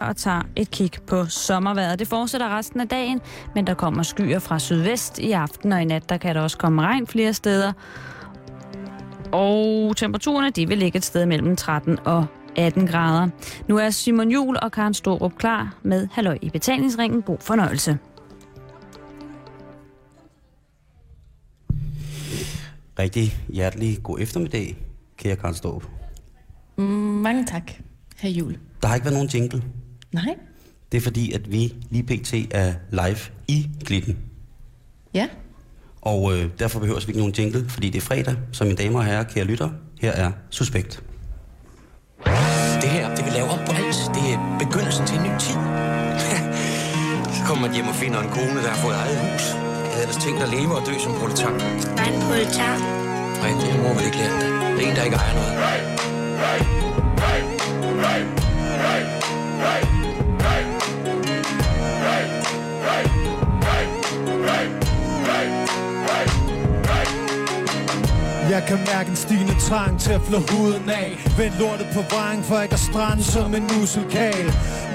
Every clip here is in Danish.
og tager et kig på sommervejret. Det fortsætter resten af dagen, men der kommer skyer fra sydvest i aften, og i nat der kan der også komme regn flere steder. Og temperaturerne de vil ligge et sted mellem 13 og 18 grader. Nu er Simon Jul og Karen Storup klar med Halløj i betalingsringen. God fornøjelse. Rigtig hjertelig god eftermiddag, kære Karen Storup. Mm, mange tak, herr Jul. Der har ikke været nogen jingle. Nej. Det er fordi, at vi lige pt. er live i Glitten. Ja. Og øh, derfor behøver vi ikke nogen jingle, fordi det er fredag. Så mine damer og herrer, kære lytter, her er Suspekt. Det her, det vil lave om på alt. Det er begyndelsen til en ny tid. Så kommer man hjem og finder en kone, der har fået eget hus. Jeg havde ellers tænkt at leve og dø som proletar. Hvad er en proletar? Nej, det må vel ikke lære det. Det er en, der ikke ejer noget. Jeg kan mærke en stigende trang til at flå huden af. Vend lortet på vrang for ikke at strande som en muselkal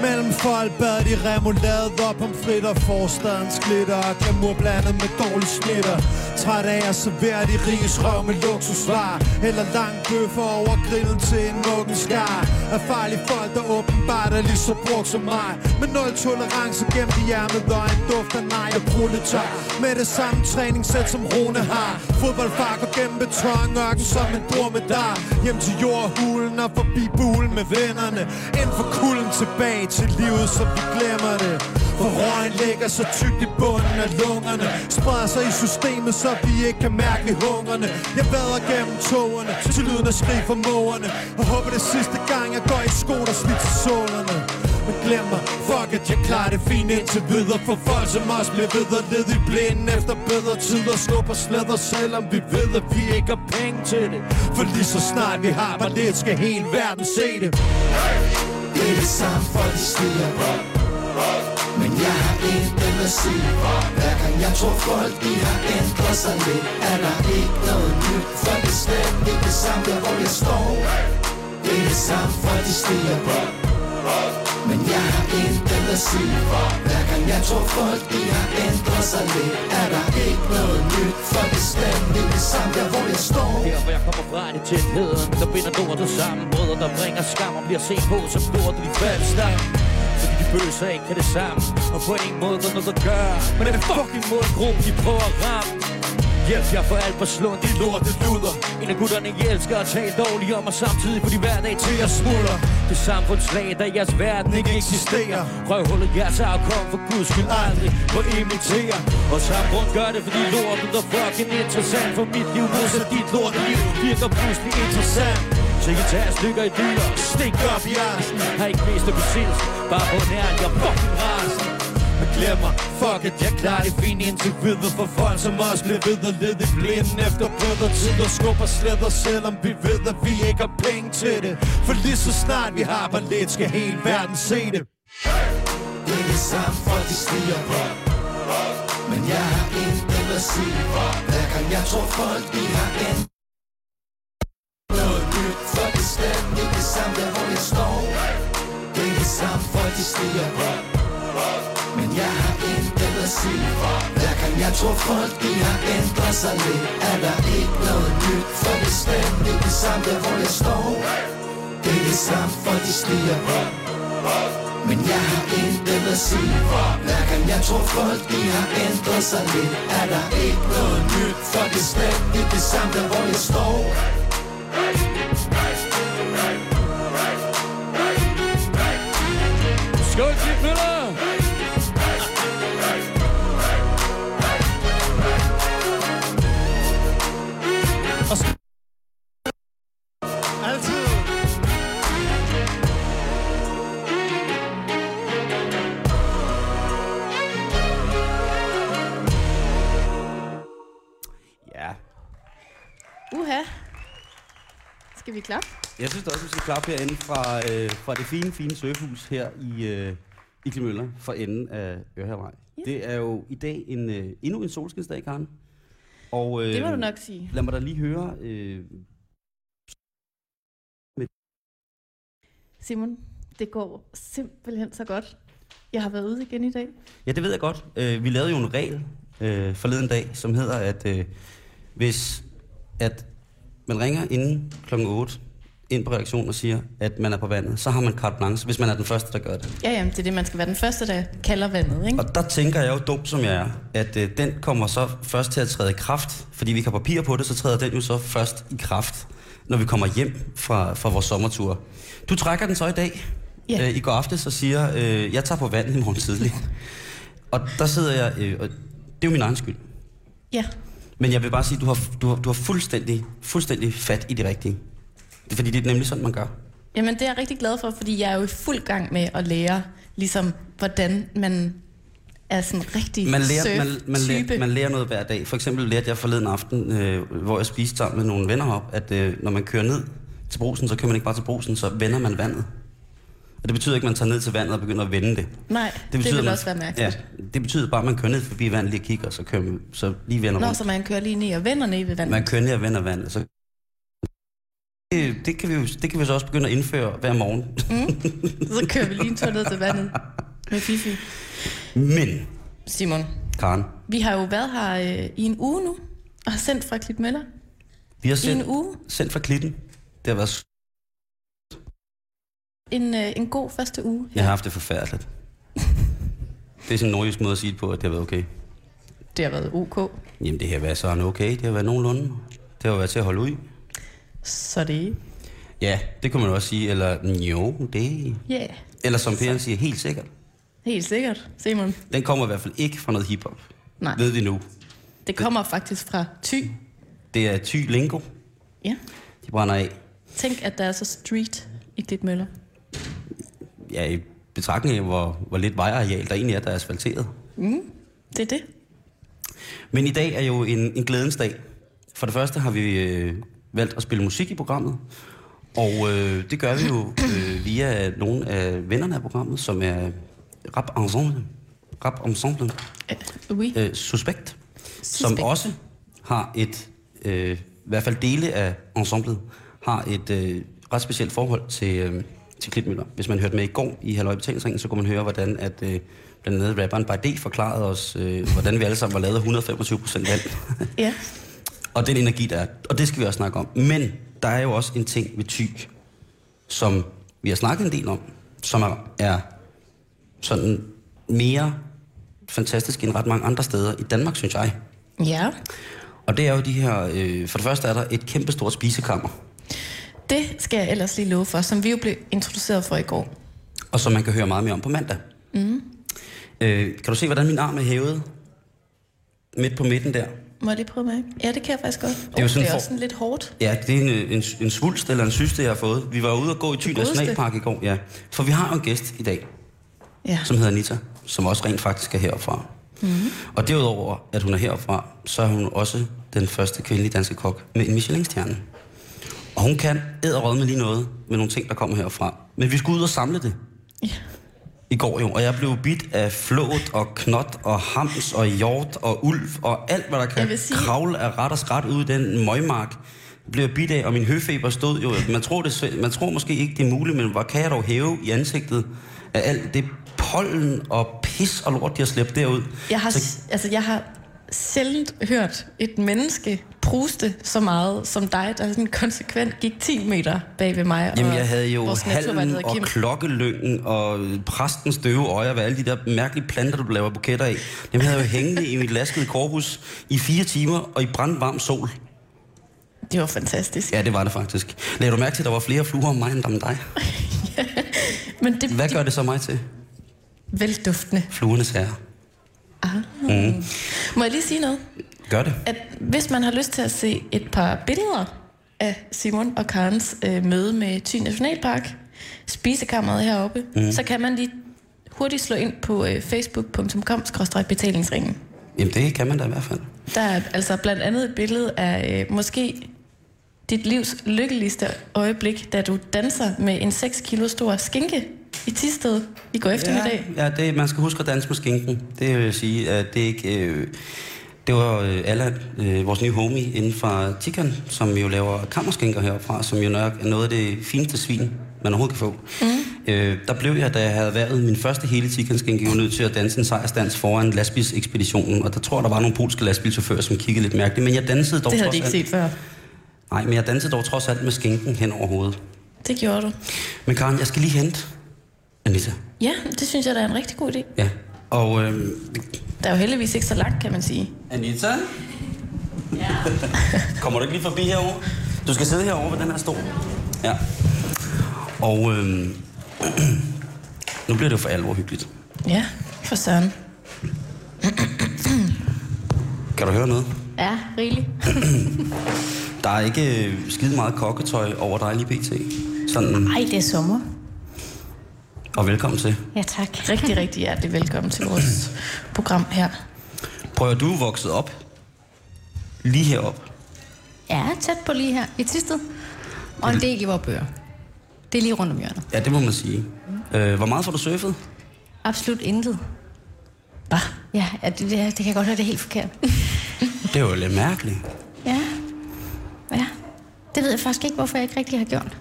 Mellem folk bad de remoulade op om fritter Forstadens glitter og glamour blandet med dårlig snitter Træt af at servere de riges røv med luksusvar Eller lang bøffer over grillen til en muggen skar. Er farlige folk, der åbenbart er lige så brugt som mig. Med nul tolerance gennem i ærmet og en duft af nej og proletar Med det samme træningssæt som Rune har. Fodboldfakker gennem trang ørken som en dromedar Hjem til jordhulen og forbi bulen med vennerne. Ind for kulden tilbage til livet, så vi glemmer det. For røgen ligger så tykt i bunden af lungerne. Spreder sig i systemet, så vi ikke kan mærke hungerne Jeg vader gennem togerne til lyden af skrig fra mågerne. Og håber det sidste gang, jeg går i sko, der slidt til sålerne men glem mig, fuck at jeg klarer det fint indtil videre. For folk som os bliver videre at i blinden Efter bedre tider snupper slæder Selvom vi ved, at vi ikke har penge til det. For lige så snart vi har bare lidt, skal hele verden se det. Det er det samme, folk de stiger Men jeg har intet at sige. Hver gang jeg tror folk, de har ændret sig lidt? Er der ikke noget nyt? For det er slet ikke det samme, der hvor jeg står. Det er det samme, folk de stiger op men jeg har intet at sige Hver gang jeg tror folk de har ændret sig lidt Er der ikke noget nyt. For det er det samme der hvor jeg står. Her hvor jeg kommer fra er det tætheden Der binder lortet sammen. Brødre der bringer skam Og bliver set på som lort i faldstang Fordi de bøser ikke kan det samme. Og på en måde der noget at gøre Men den fucking målgruppe de prøver at ramme? Hjælp jeg for alt for slund, de lorte luder En af gutterne I elsker at tale dårligt om Og samtidig på de hverdag til jer smuldrer Det samfundslag, der jeres verden ikke eksisterer. Røvhullet jeres afkom for guds skyld aldrig må imitere. Og samfund gør det, fordi lortet er fucking interessant. For mit liv modsat dit lorte liv virker pludselig interessant. Så I tager stykker i dyr Stik op i arsen. Har ikke mest at besindes Bare på nær, jeg fucking rasen men glem mig, fuck it, jeg klarer det fint indtil videre. For folk som os bliver ved og lede i blinden. Efter bedre tid og skubber slæder Selvom vi ved, at vi ikke har penge til det. For lige så snart vi har bare lidt, skal hele verden se det. Det er det samme, folk de stiger på. Men jeg har intet at sige. Hver gang jeg tror folk, de har en noget nyt For det er stændigt det samme, der hvor jeg står. Det er det samme, folk de stiger på. Men jeg har intet at sige for. Hver gang jeg tror folk, de har ændret sig lidt Er der ikke noget nyt. For det er det samme, der hvor jeg står. Det er det samme, for de stiger op. Men jeg har intet at sige Hver gang jeg tror folk de har ændret sig lidt Er der ikke noget nyt. For det er ikke det samme der hvor jeg står. Skål, til Uha. Skal vi klappe? jeg synes også, vi skal klappe herinde fra, øh, fra det fine, fine surfhus her i, øh, i Klimøller for enden af Ørhavej. Ja. Det er jo i dag en, øh, endnu en solskinsdag, Karen. Og, øh, Det må du nok sige. Lad mig da lige høre, øh, Simon, Det går simpelthen så godt. Jeg har været ude igen i dag. Ja, det ved jeg godt. Øh, vi lavede jo en regel øh, forleden dag, som hedder, at øh, hvis at man ringer inden klokken 8 ind på redaktionen og siger, at man er på vandet, så har man carte blanche, hvis man er den første, der gør det. Ja, jamen, det er det, man skal være den første, der kalder vandet, ikke? Og der tænker jeg jo dumt, som jeg er, at øh, den kommer så først til at træde i kraft, fordi vi ikke har papir på det, så træder den jo så først i kraft, når vi kommer hjem fra, fra vores sommertur. Du trækker den så i dag, Ja. øh, i går aftes, og siger, øh, jeg tager på vandet i morgen tidlig. og der sidder jeg, øh, og det er jo min egen skyld. Ja. Men jeg vil bare sige, du har, du har, du har fuldstændig, fuldstændig fat i det rigtige. Fordi, det er nemlig sådan, man gør. Jamen, det er jeg rigtig glad for, fordi jeg er jo i fuld gang med at lære, ligesom, hvordan man er sådan rigtig Man lærer, man, man, lærer, man lærer noget hver dag. For eksempel lærte jeg forleden aften, øh, hvor jeg spiste sammen med nogle venner op, at øh, når man kører ned til brusen, så kører man ikke bare til brusen, så vender man vandet. Og det betyder ikke, at man tager ned til vandet og begynder at vende det. Nej, det, det at vil man- også være mærkeligt. Ja, det betyder bare, at man kører ned forbi vandet lige og kigger, så, kører man, så lige vender Nå, rundt. så man kører lige ned og vender ned ved vandet. Man kører ned og vender vandet. Så det, det, kan vi jo, det kan vi så også begynde at indføre hver morgen. Så kører vi lige en tur ned til vandet med Fifi. Men, Simon, Karen, vi har jo været her øh, i en uge nu, og har sendt fra Klitmøller. vi har I en sendt, uge. sendt fra klitten. Det har været En, øh, en god første uge. Jeg har haft det forfærdeligt. Det er sådan en nordjysk måde at sige det på, at det har været okay. Det har været ok. Jamen, det har været sådan okay. Det har været nogenlunde. Det har været til at holde ud. Så det Ja, det kunne man også sige. Eller, jo, det... Ja, yeah. Eller som Per siger, helt sikkert. helt sikkert, Simon. Den kommer i hvert fald ikke fra noget hiphop. Nej. Ved vi nu. Det kommer faktisk fra Thy. Det er ty lingo. Ja. De brænder af. Tænk, at der er så street i Klitmøller. Ja, i betragtning af, hvor, hvor lidt vejareal der egentlig er, der er asfalteret. Det er det. Men i dag er jo en, en glædens dag. For det første har vi øh, valgt at spille musik i programmet. Og øh, det gør vi jo øh, via nogle af vennerne af programmet, som er Rap Ensemble. Rap Ensemble. Uh, oui. Øh, Suspekt. Som Suspekt. også har et, øh, i hvert fald dele af ensemblet, har et øh, ret specielt forhold til, øh, til Klitmøller. Hvis man hørte med i går i Halløj Betalingsringen, så kunne man høre, hvordan at, øh, blandt andet rapperen D forklarede os, øh, hvordan vi alle sammen var lavet af 125 procent vand. Ja. og den energi, der er. Og det skal vi også snakke om. Men der er jo også en ting ved ty, som vi har snakket en del om, som er, er sådan mere fantastisk end ret mange andre steder i Danmark, synes jeg. Ja. Og det er jo de her... Øh, for det første er der et kæmpestort spisekammer, Det skal jeg ellers lige love for, som vi jo blev introduceret for i går. og som man kan høre meget mere om på mandag. Mm. Øh, kan du se, hvordan min arm er hævet? Midt på midten der. Må jeg lige prøve med? Ja, det kan jeg faktisk godt. Det jo er, sådan det er for- også sådan lidt hårdt. Ja, det er en, en, en svulst eller en syste, jeg har fået. Vi var ude og gå i Thy. Nationalpark i går, ja. For vi har jo en gæst i dag, Ja. som hedder Anita, som også rent faktisk er herfra. Mm-hmm. Og derudover, at hun er herfra, så er hun også den første kvindelige danske kok med en Michelin-stjerne. Og hun kan æderrød med lige noget med nogle ting, der kommer herfra. Men vi skulle ud og samle det ja. i går jo, og jeg blev bidt af flåt og knot og hams og hjort og ulv og alt, hvad der kan sige- kravle af ret og skræt ud i den møgmark, blev bidt af, og min høfeber stod jo... Man tror, det, man tror måske ikke, det er muligt, men hvor kan jeg dog hæve i ansigtet af alt det pollen og pis og lort, de har slæbt derud. Jeg har, Så, altså, jeg har sjældent hørt et menneske pruste så meget som dig, der sådan konsekvent gik 10 meter bag ved mig. Jamen, og jeg havde jo vores halm naturvejleder og Kim. klokkelyngen og præstens døve øjer, hvad alle de der mærkelige planter, du laver buketter af. Dem havde jeg jo hængende i mit laskede korpus i fire timer og i brandvarm sol. Det var fantastisk. Ja, det var det faktisk. Lagde du mærke til, at der var flere fluer om mig, end om dig? Men det Hvad gør det så mig til? velduftende. Fluernes herre. Må jeg lige sige noget? Gør det. At hvis man har lyst til at se et par billeder af Simon og Karens øh, møde med Thy Nationalpark, spisekammeret heroppe, mm. så kan man lige hurtigt slå ind på øh, facebook.com-betalingsringen. Jamen, det kan man da i hvert fald. Der er altså blandt andet et billede af øh, måske dit livs lykkeligste øjeblik, da du danser med en 6 kilo stor skinke i Tisted i går eftermiddag. Ja, ja det, man skal huske at danse med skinken. Det vil sige, at det ikke... Øh, det var øh, Allan, øh, vores nye homie inden for Tikan, som jo laver kammerskinker herfra, som jo nok er noget af det fineste svin, man overhovedet kan få. Mm. Øh, der blev jeg, da jeg havde været min første hele chickenskinke, jo nødt til at danse en sejrsdans foran lastbilsekspeditionen, og der tror jeg, der var nogle polske lastbilchauffører, som kiggede lidt mærkeligt, men jeg dansede dog Det havde de ikke alt. set før. Nej, men jeg dansede dog trods alt med skinken hen over hovedet. Det gjorde du. Men Karen, jeg skal lige hente Anita. Ja, det synes jeg, der er en rigtig god idé. Ja. Og øh, Der er jo heldigvis ikke så langt, kan man sige. Anita? Ja. Kommer du ikke lige forbi herover? Du skal sidde herovre ved den her stol. Ja. Og øh, nu bliver det jo for alvor hyggeligt. Ja, for søren. Kan du høre noget? Ja, rigeligt. Der er ikke øh, skide meget kokketøj over dig lige pt. Sådan, Ej, det er sommer. Og velkommen til. Ja, tak. Rigtig, rigtig hjertelig velkommen til vores program her. Prøv at du vokset op. Lige herop. Ja, tæt på lige her i Tisted. Og en del i vores bøger. Det er lige rundt om hjørnet. Ja, det må man sige. Øh, hvor meget får du surfet? Absolut intet. Bah. Ja, det, det, det kan godt være, det er helt forkert. Det er jo lidt mærkeligt. ja. Ja. Det ved jeg faktisk ikke, hvorfor jeg ikke rigtig har gjort.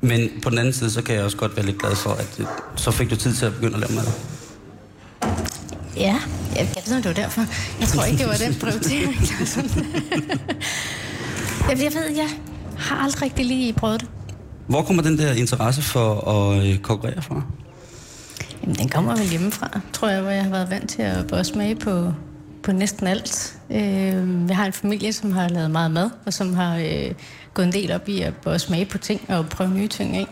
Men på den anden side, så kan jeg også godt være lidt glad for, at så fik du tid til at begynde at lave mad. Ja, jeg, jeg ved, om det var derfor. Jeg tror ikke, det var den prioritering. jeg, ved, jeg har aldrig rigtig lige prøvet det. Hvor kommer den der interesse for at øh, konkurrere fra? Jamen, den kommer vel hjemmefra, tror jeg, hvor jeg har været vant til at både smage på, på næsten alt. Øh, jeg har en familie, som har lavet meget mad, og som har øh, gået en del op i at både smage på ting og prøve nye ting af.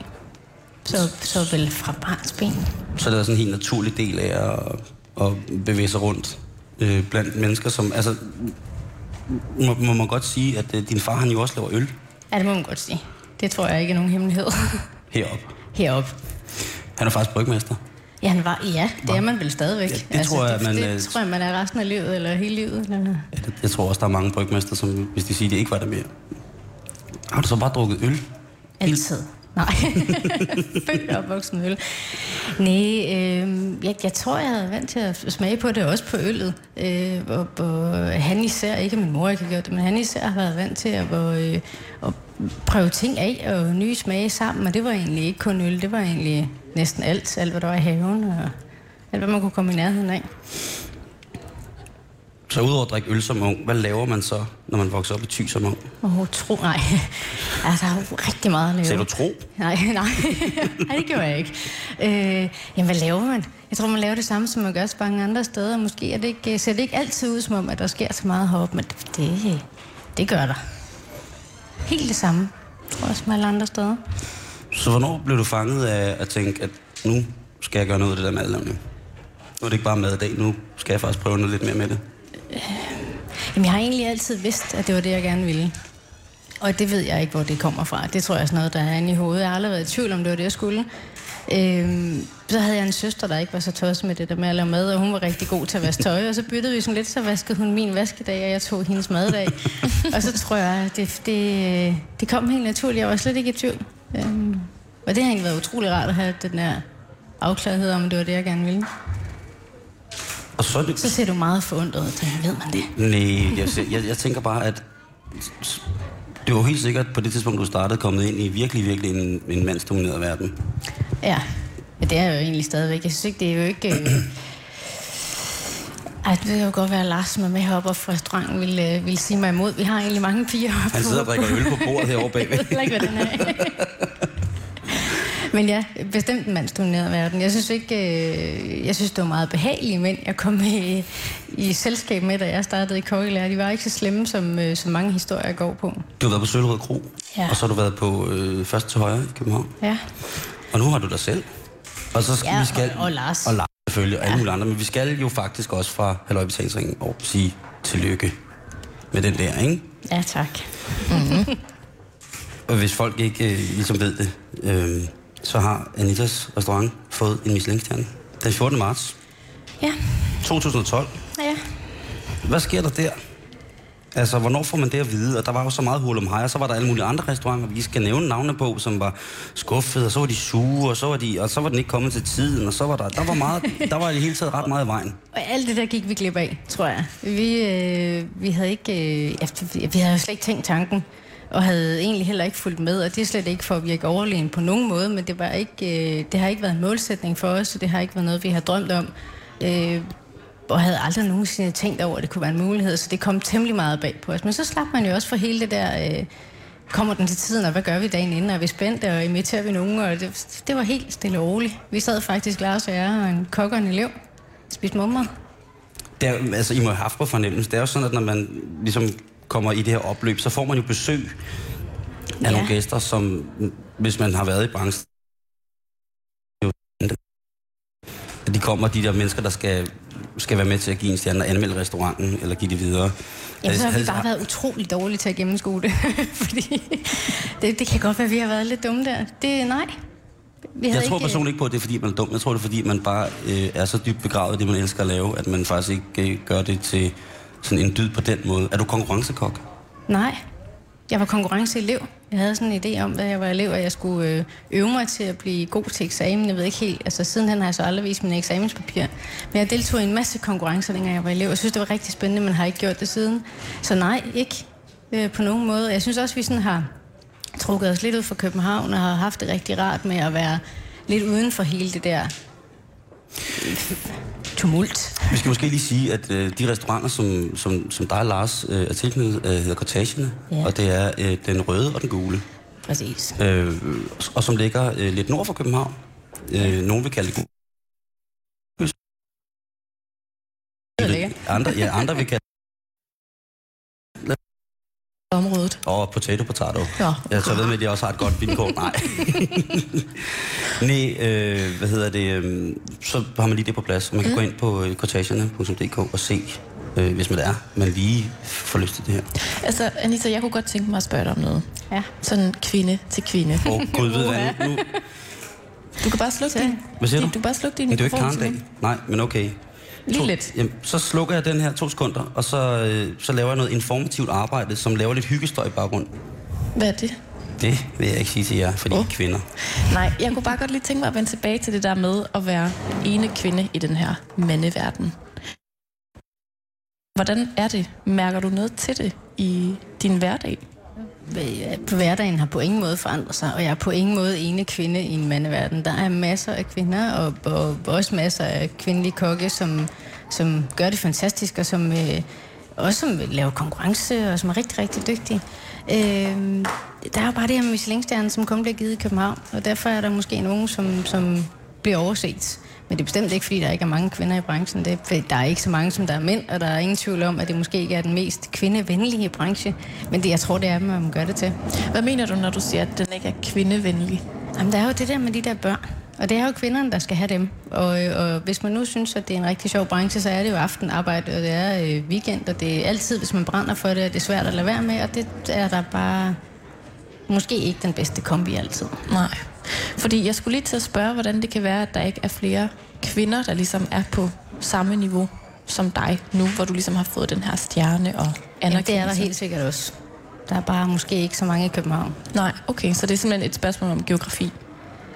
Så, så vel fra barns ben. Så er det sådan en helt naturlig del af at, at bevæge sig rundt øh, blandt mennesker, som... Altså, må, må man godt sige, at øh, din far, han jo også laver øl Ja, det må man godt sige. Det tror jeg ikke er nogen hemmelighed. heroppe. Heroppe. Han er faktisk brygmester. Ja, han var, ja, det er man vel stadigvæk. Altså, Ja, det tror jeg, det, man, det, øh, tror jeg, man er resten af livet, eller hele livet. Eller... Ja, det, jeg tror også, der er mange brygmester, som hvis de siger, at det ikke var der mere. Har du så bare drukket øl? Altid. Nej. Født og opvokset med øl. Nej, øh, jeg, jeg tror, jeg er vant til at smage på det, også på øllet. Øh, og, og han især, ikke min mor ikke har gjort det, men han især har været vant til at, og, øh, at prøve ting af og nye smage sammen. Og det var egentlig ikke kun øl, det var egentlig næsten alt. Alt, hvad der var i haven, og alt, hvad man kunne komme i nærheden af. Så udover at drikke øl som ung, hvad laver man så, når man vokser op i Thy som ung? Åh, oh, tro, nej. altså, der er jo rigtig meget at lave. Sagde du tro? Nej, nej. nej, det gjorde jeg ikke. Øh, jamen, hvad laver man? Jeg tror, man laver det samme, som man gør så mange andre steder. Måske er det ikke, ser det ikke altid ud, som om, at der sker så meget heroppe, men det, det gør der. Helt det samme, tror jeg, som alle andre steder. Så hvornår blev du fanget af at tænke, at nu skal jeg gøre noget af det der madlavning? Nu er det ikke bare mad i dag, nu skal jeg faktisk prøve noget lidt mere med det. Jamen, jeg har egentlig altid vidst, at det var det, jeg gerne ville. Og det ved jeg ikke, hvor det kommer fra. Det tror jeg er sådan noget, der er inde i hovedet. Jeg har aldrig været i tvivl om, det var det, jeg skulle. Øhm, så havde jeg en søster, der ikke var så tosset med det der med at lave mad, og hun var rigtig god til at vaske tøj, og så byttede vi sådan lidt, så vaskede hun min vaskedag, og jeg tog hendes maddag. og så tror jeg, det, det, det kom helt naturligt. Jeg var slet ikke i tvivl. Øhm, og det har egentlig været utrolig rart at have den der afklarethed om, at det var det, jeg gerne ville. Og så det... Så ser du meget forundret ud, ved man det? Nej, jeg, jeg, jeg tænker bare, at det var helt sikkert på det tidspunkt, du startede, kommet ind i virkelig, virkelig en, en mandsdomineret verden. Ja, men det er jo egentlig stadigvæk. Jeg synes ikke, det er jo ikke... Øh... Ej, det vil jo godt være, at Lars, som er med heroppe fra restauranten, vil, øh, vil sige mig imod. Vi har egentlig mange piger heroppe. Han sidder og drikker øl på bordet herovre bagved. Jeg ved ikke, hvad den er. Men ja, bestemt en mandsdomineret verden. Jeg synes ikke, øh, jeg synes, det var meget behagelige mænd, jeg kom i, i selskab med, da jeg startede i kokkelærer. De var ikke så slemme, som, øh, som mange historier går på. Du har været på Sølvrød Kro, Ja. og så har du været på øh, først til højre i København. Ja. Og nu har du dig selv. Og så skal Ja, vi skal... og- og Lars. Og Lars selvfølgelig, og alle mulige andre. Men vi skal jo faktisk også fra Halløj Betalingsringen og sige tillykke med den der, ikke? Ja, tak. Og hvis folk ikke øh, ligesom ved det, øh, så har Anitas restaurant fået en Michelin-stjerne. Den 14. marts Ja, 2012. ja. Hvad sker der der? Altså, hvornår får man det at vide? Og der var jo så meget hul om hej, og så var der alle mulige andre restauranter, vi skal nævne navne på, som var skuffede, og så var de sure, og så var, de, og så var den ikke kommet til tiden, og så var der, der var meget, der var i det hele taget ret meget i vejen. Og alt det der gik vi glip af, tror jeg. Vi, øh, vi havde ikke, øh, ja, vi havde jo slet ikke tænkt tanken og havde egentlig heller ikke fulgt med, og det er slet ikke for at virke overlegen på nogen måde, men det, var ikke, øh, det har ikke været en målsætning for os, og det har ikke været noget, vi har drømt om. Øh, og havde aldrig nogensinde tænkt over, at det kunne være en mulighed, så det kom temmelig meget bag på os. Men så slap man jo også for hele det der, øh, kommer den til tiden, og hvad gør vi dagen inden? Er vi spændte, og imiterer vi nogen? Og det, det var helt stille og roligt. Vi sad faktisk, Lars og jeg, og en kok og en elev, spiste mummer. Det er, altså, I må have haft på fornemmelse. Det er jo sådan, at når man ligesom kommer i det her opløb, så får man jo besøg af Ja. nogle gæster, som, hvis man har været i branchen, de kommer, de der mennesker, der skal, skal være med til at give en stjerne og anmelde restauranten, eller give det videre. Jamen, så har vi Altså, bare været utrolig dårlige til at gennemskue det. Fordi det, det kan godt være, at vi har været lidt dumme der. Det nej. Vi Jeg tror personligt ikke på, at det er fordi, man er dum. Jeg tror, det er fordi, man bare øh, er så dybt begravet i det, man elsker at lave, at man faktisk ikke øh, gør det til sådan en dyd på den måde. Er du konkurrencekok? Nej. Jeg var konkurrenceelev. Jeg havde sådan en idé om, da jeg var elev, at jeg skulle øh, øve mig til at blive god til eksamen. Jeg ved ikke helt, altså sidenhen har jeg så aldrig vist mine eksamenspapir. Men jeg deltog i en masse konkurrencer, dengang jeg var elev. Jeg synes, det var rigtig spændende, men har ikke gjort det siden. Så nej, ikke øh, på nogen måde. Jeg synes også, vi sådan har trukket os lidt ud fra København og har haft det rigtig rart med at være lidt uden for hele det der tumult. Vi skal måske lige sige, at øh, de restauranter, som, som, som dig, Lars, øh, er tilknyttet, øh, hedder Cortagene, Ja. og det er øh, den røde og den gule, Præcis. øh, og som ligger øh, lidt nord for København. Øh, nogen vil kalde det andre, ja, andre vil kalde Området. Og potato, potato. Ja. Jeg så ved med, at de også har et godt vilkår. Nej. Nej, øh, hvad hedder det? Øh, så har man lige det på plads. Man kan mm. gå ind på øh, cortagerne.dk og se, øh, hvis man er, man lige får lyst til det her. Altså, Anita, jeg kunne godt tænke mig at spørge dig om noget. Ja. Sådan kvinde til kvinde. Åh, oh, gud ved hvad nu. Du kan bare slukke din, hvad siger din, du? du kan bare slukke din Men det er jo ikke mikrofon. karndag. Nej, men okay. Lige To- lidt. Jamen, så slukker jeg den her to sekunder, og så, øh, så laver jeg noget informativt arbejde, som laver lidt hyggestøj i baggrund. Hvad er det? Det vil jeg ikke sige til jer, fordi oh. I er kvinder. Nej, jeg kunne bare godt lige tænke mig at vende tilbage til det der med at være ene kvinde i den her mandeverden. Hvordan er det? Mærker du noget til det i din hverdag? På hverdagen har på ingen måde forandret sig, og jeg er på ingen måde ene kvinde i en mandeverden. Der er masser af kvinder, og, og også masser af kvindelige kokke, som, som gør det fantastisk, og som øh, også som laver konkurrence, og som er rigtig, rigtig dygtige. Øh, der er jo bare det her med Michelin-stjernen, som kun bliver givet i København, og derfor er der måske nogen, som, som bliver overset. Men det er bestemt ikke, fordi der ikke er mange kvinder i branchen. Det er, der er ikke så mange, som der er mænd, og der er ingen tvivl om, at det måske ikke er den mest kvindevenlige branche. Men det, jeg tror, det er, hvad man gør det til. Hvad mener du, når du siger, at den ikke er kvindevenlig? Jamen, der er jo det der med de der børn. Og det er jo kvinderne, der skal have dem. Og, og hvis man nu synes, at det er en rigtig sjov branche, så er det jo aftenarbejde, og det er øh, weekend, og det er altid, hvis man brænder for det, og det er svært at lade være med, og det er der bare måske ikke den bedste kombi altid. Nej. Fordi jeg skulle lige til at spørge, hvordan det kan være, at der ikke er flere kvinder, der ligesom er på samme niveau som dig nu, hvor du ligesom har fået den her stjerne og Jamen, anerkendelse. det er der helt sikkert også. Der er bare måske ikke så mange i København. Nej, okay, så det er simpelthen et spørgsmål om geografi.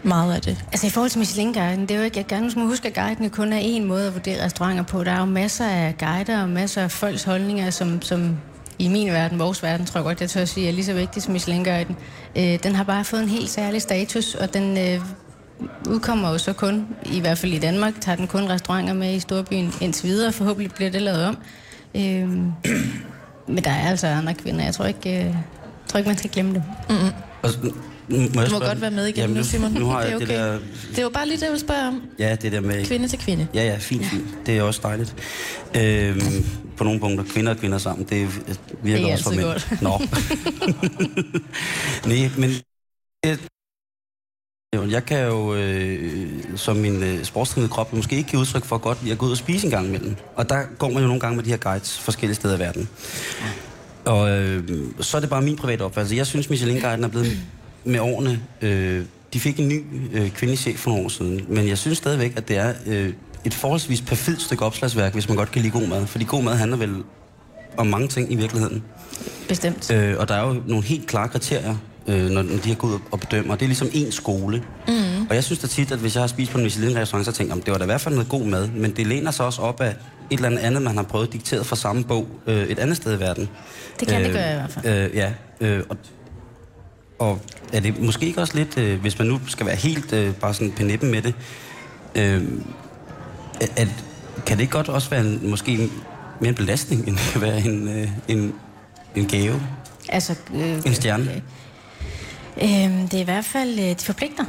Meget af det. Altså i forhold til Michelin-guiden, det er jo ikke, jeg gerne må huske, at guiden kun er en måde at vurdere restauranter på. Der er jo masser af guider og masser af folks holdninger, som, som i min verden, vores verden, tror jeg godt, jeg tør at sige, er lige så vigtig som Michelin-guiden. Øh, den har bare fået en helt særlig status, og den øh, udkommer jo så kun, i hvert fald i Danmark, tager den kun restauranter med i storbyen indtil videre. Forhåbentlig bliver det lavet om. Øh, men der er altså andre kvinder. Jeg tror ikke, øh, jeg tror ikke man skal glemme det. Altså, nu- nu må jeg Du må spørge- godt være med igen Jamen, nu, Simon. Nu har det jeg det okay. der... Det var bare lige det, jeg ville spørge om. Ja, det der med... Kvinde til kvinde. Ja, ja, fint, fint. Det er også dejligt. Øhm, på nogle punkter, kvinder og kvinder sammen, det virker Det er også for mænd. Nå. Nej, men... det- Jeg kan jo, øh, som min øh, sportstrænede krop, måske ikke give udtryk for godt lide at gå ud og spise en gang imellem. Og der går man jo nogle gange med de her guides forskellige steder i verden. Og øh, så er det bare min private opfattelse. Jeg synes, Michelin-guiden er blevet med årene... Øh, de fik en ny øh, kvindelig chef for nogle år siden, men jeg synes stadigvæk, at det er øh, et forholdsvis perfidt stykke opslagsværk, hvis man godt kan lide god mad. Fordi god mad handler vel om mange ting i virkeligheden. Bestemt. Øh, og der er jo nogle helt klare kriterier, øh, når, når de har gået og bedømmer. Det er ligesom en skole. Mm. Og jeg synes da tit, at hvis jeg har spist på en Michelin-restaurant, så tænker jeg, "Jamen, det var da i hvert fald noget god mad. Men det læner sig også op af et eller andet andet, man har prøvet dikteret fra samme bog øh, et andet sted i verden. Det kan det gøre i hvert fald. Øh, ja, øh, og og er det måske ikke også lidt, øh, hvis man nu skal være helt øh, bare sådan på nippen med det, øh, at, kan det ikke godt også være en, måske mere en belastning, end det kan være en, øh, en, en gave, Altså, øh, en stjerne? Øh, det er i hvert fald, øh, de forpligter,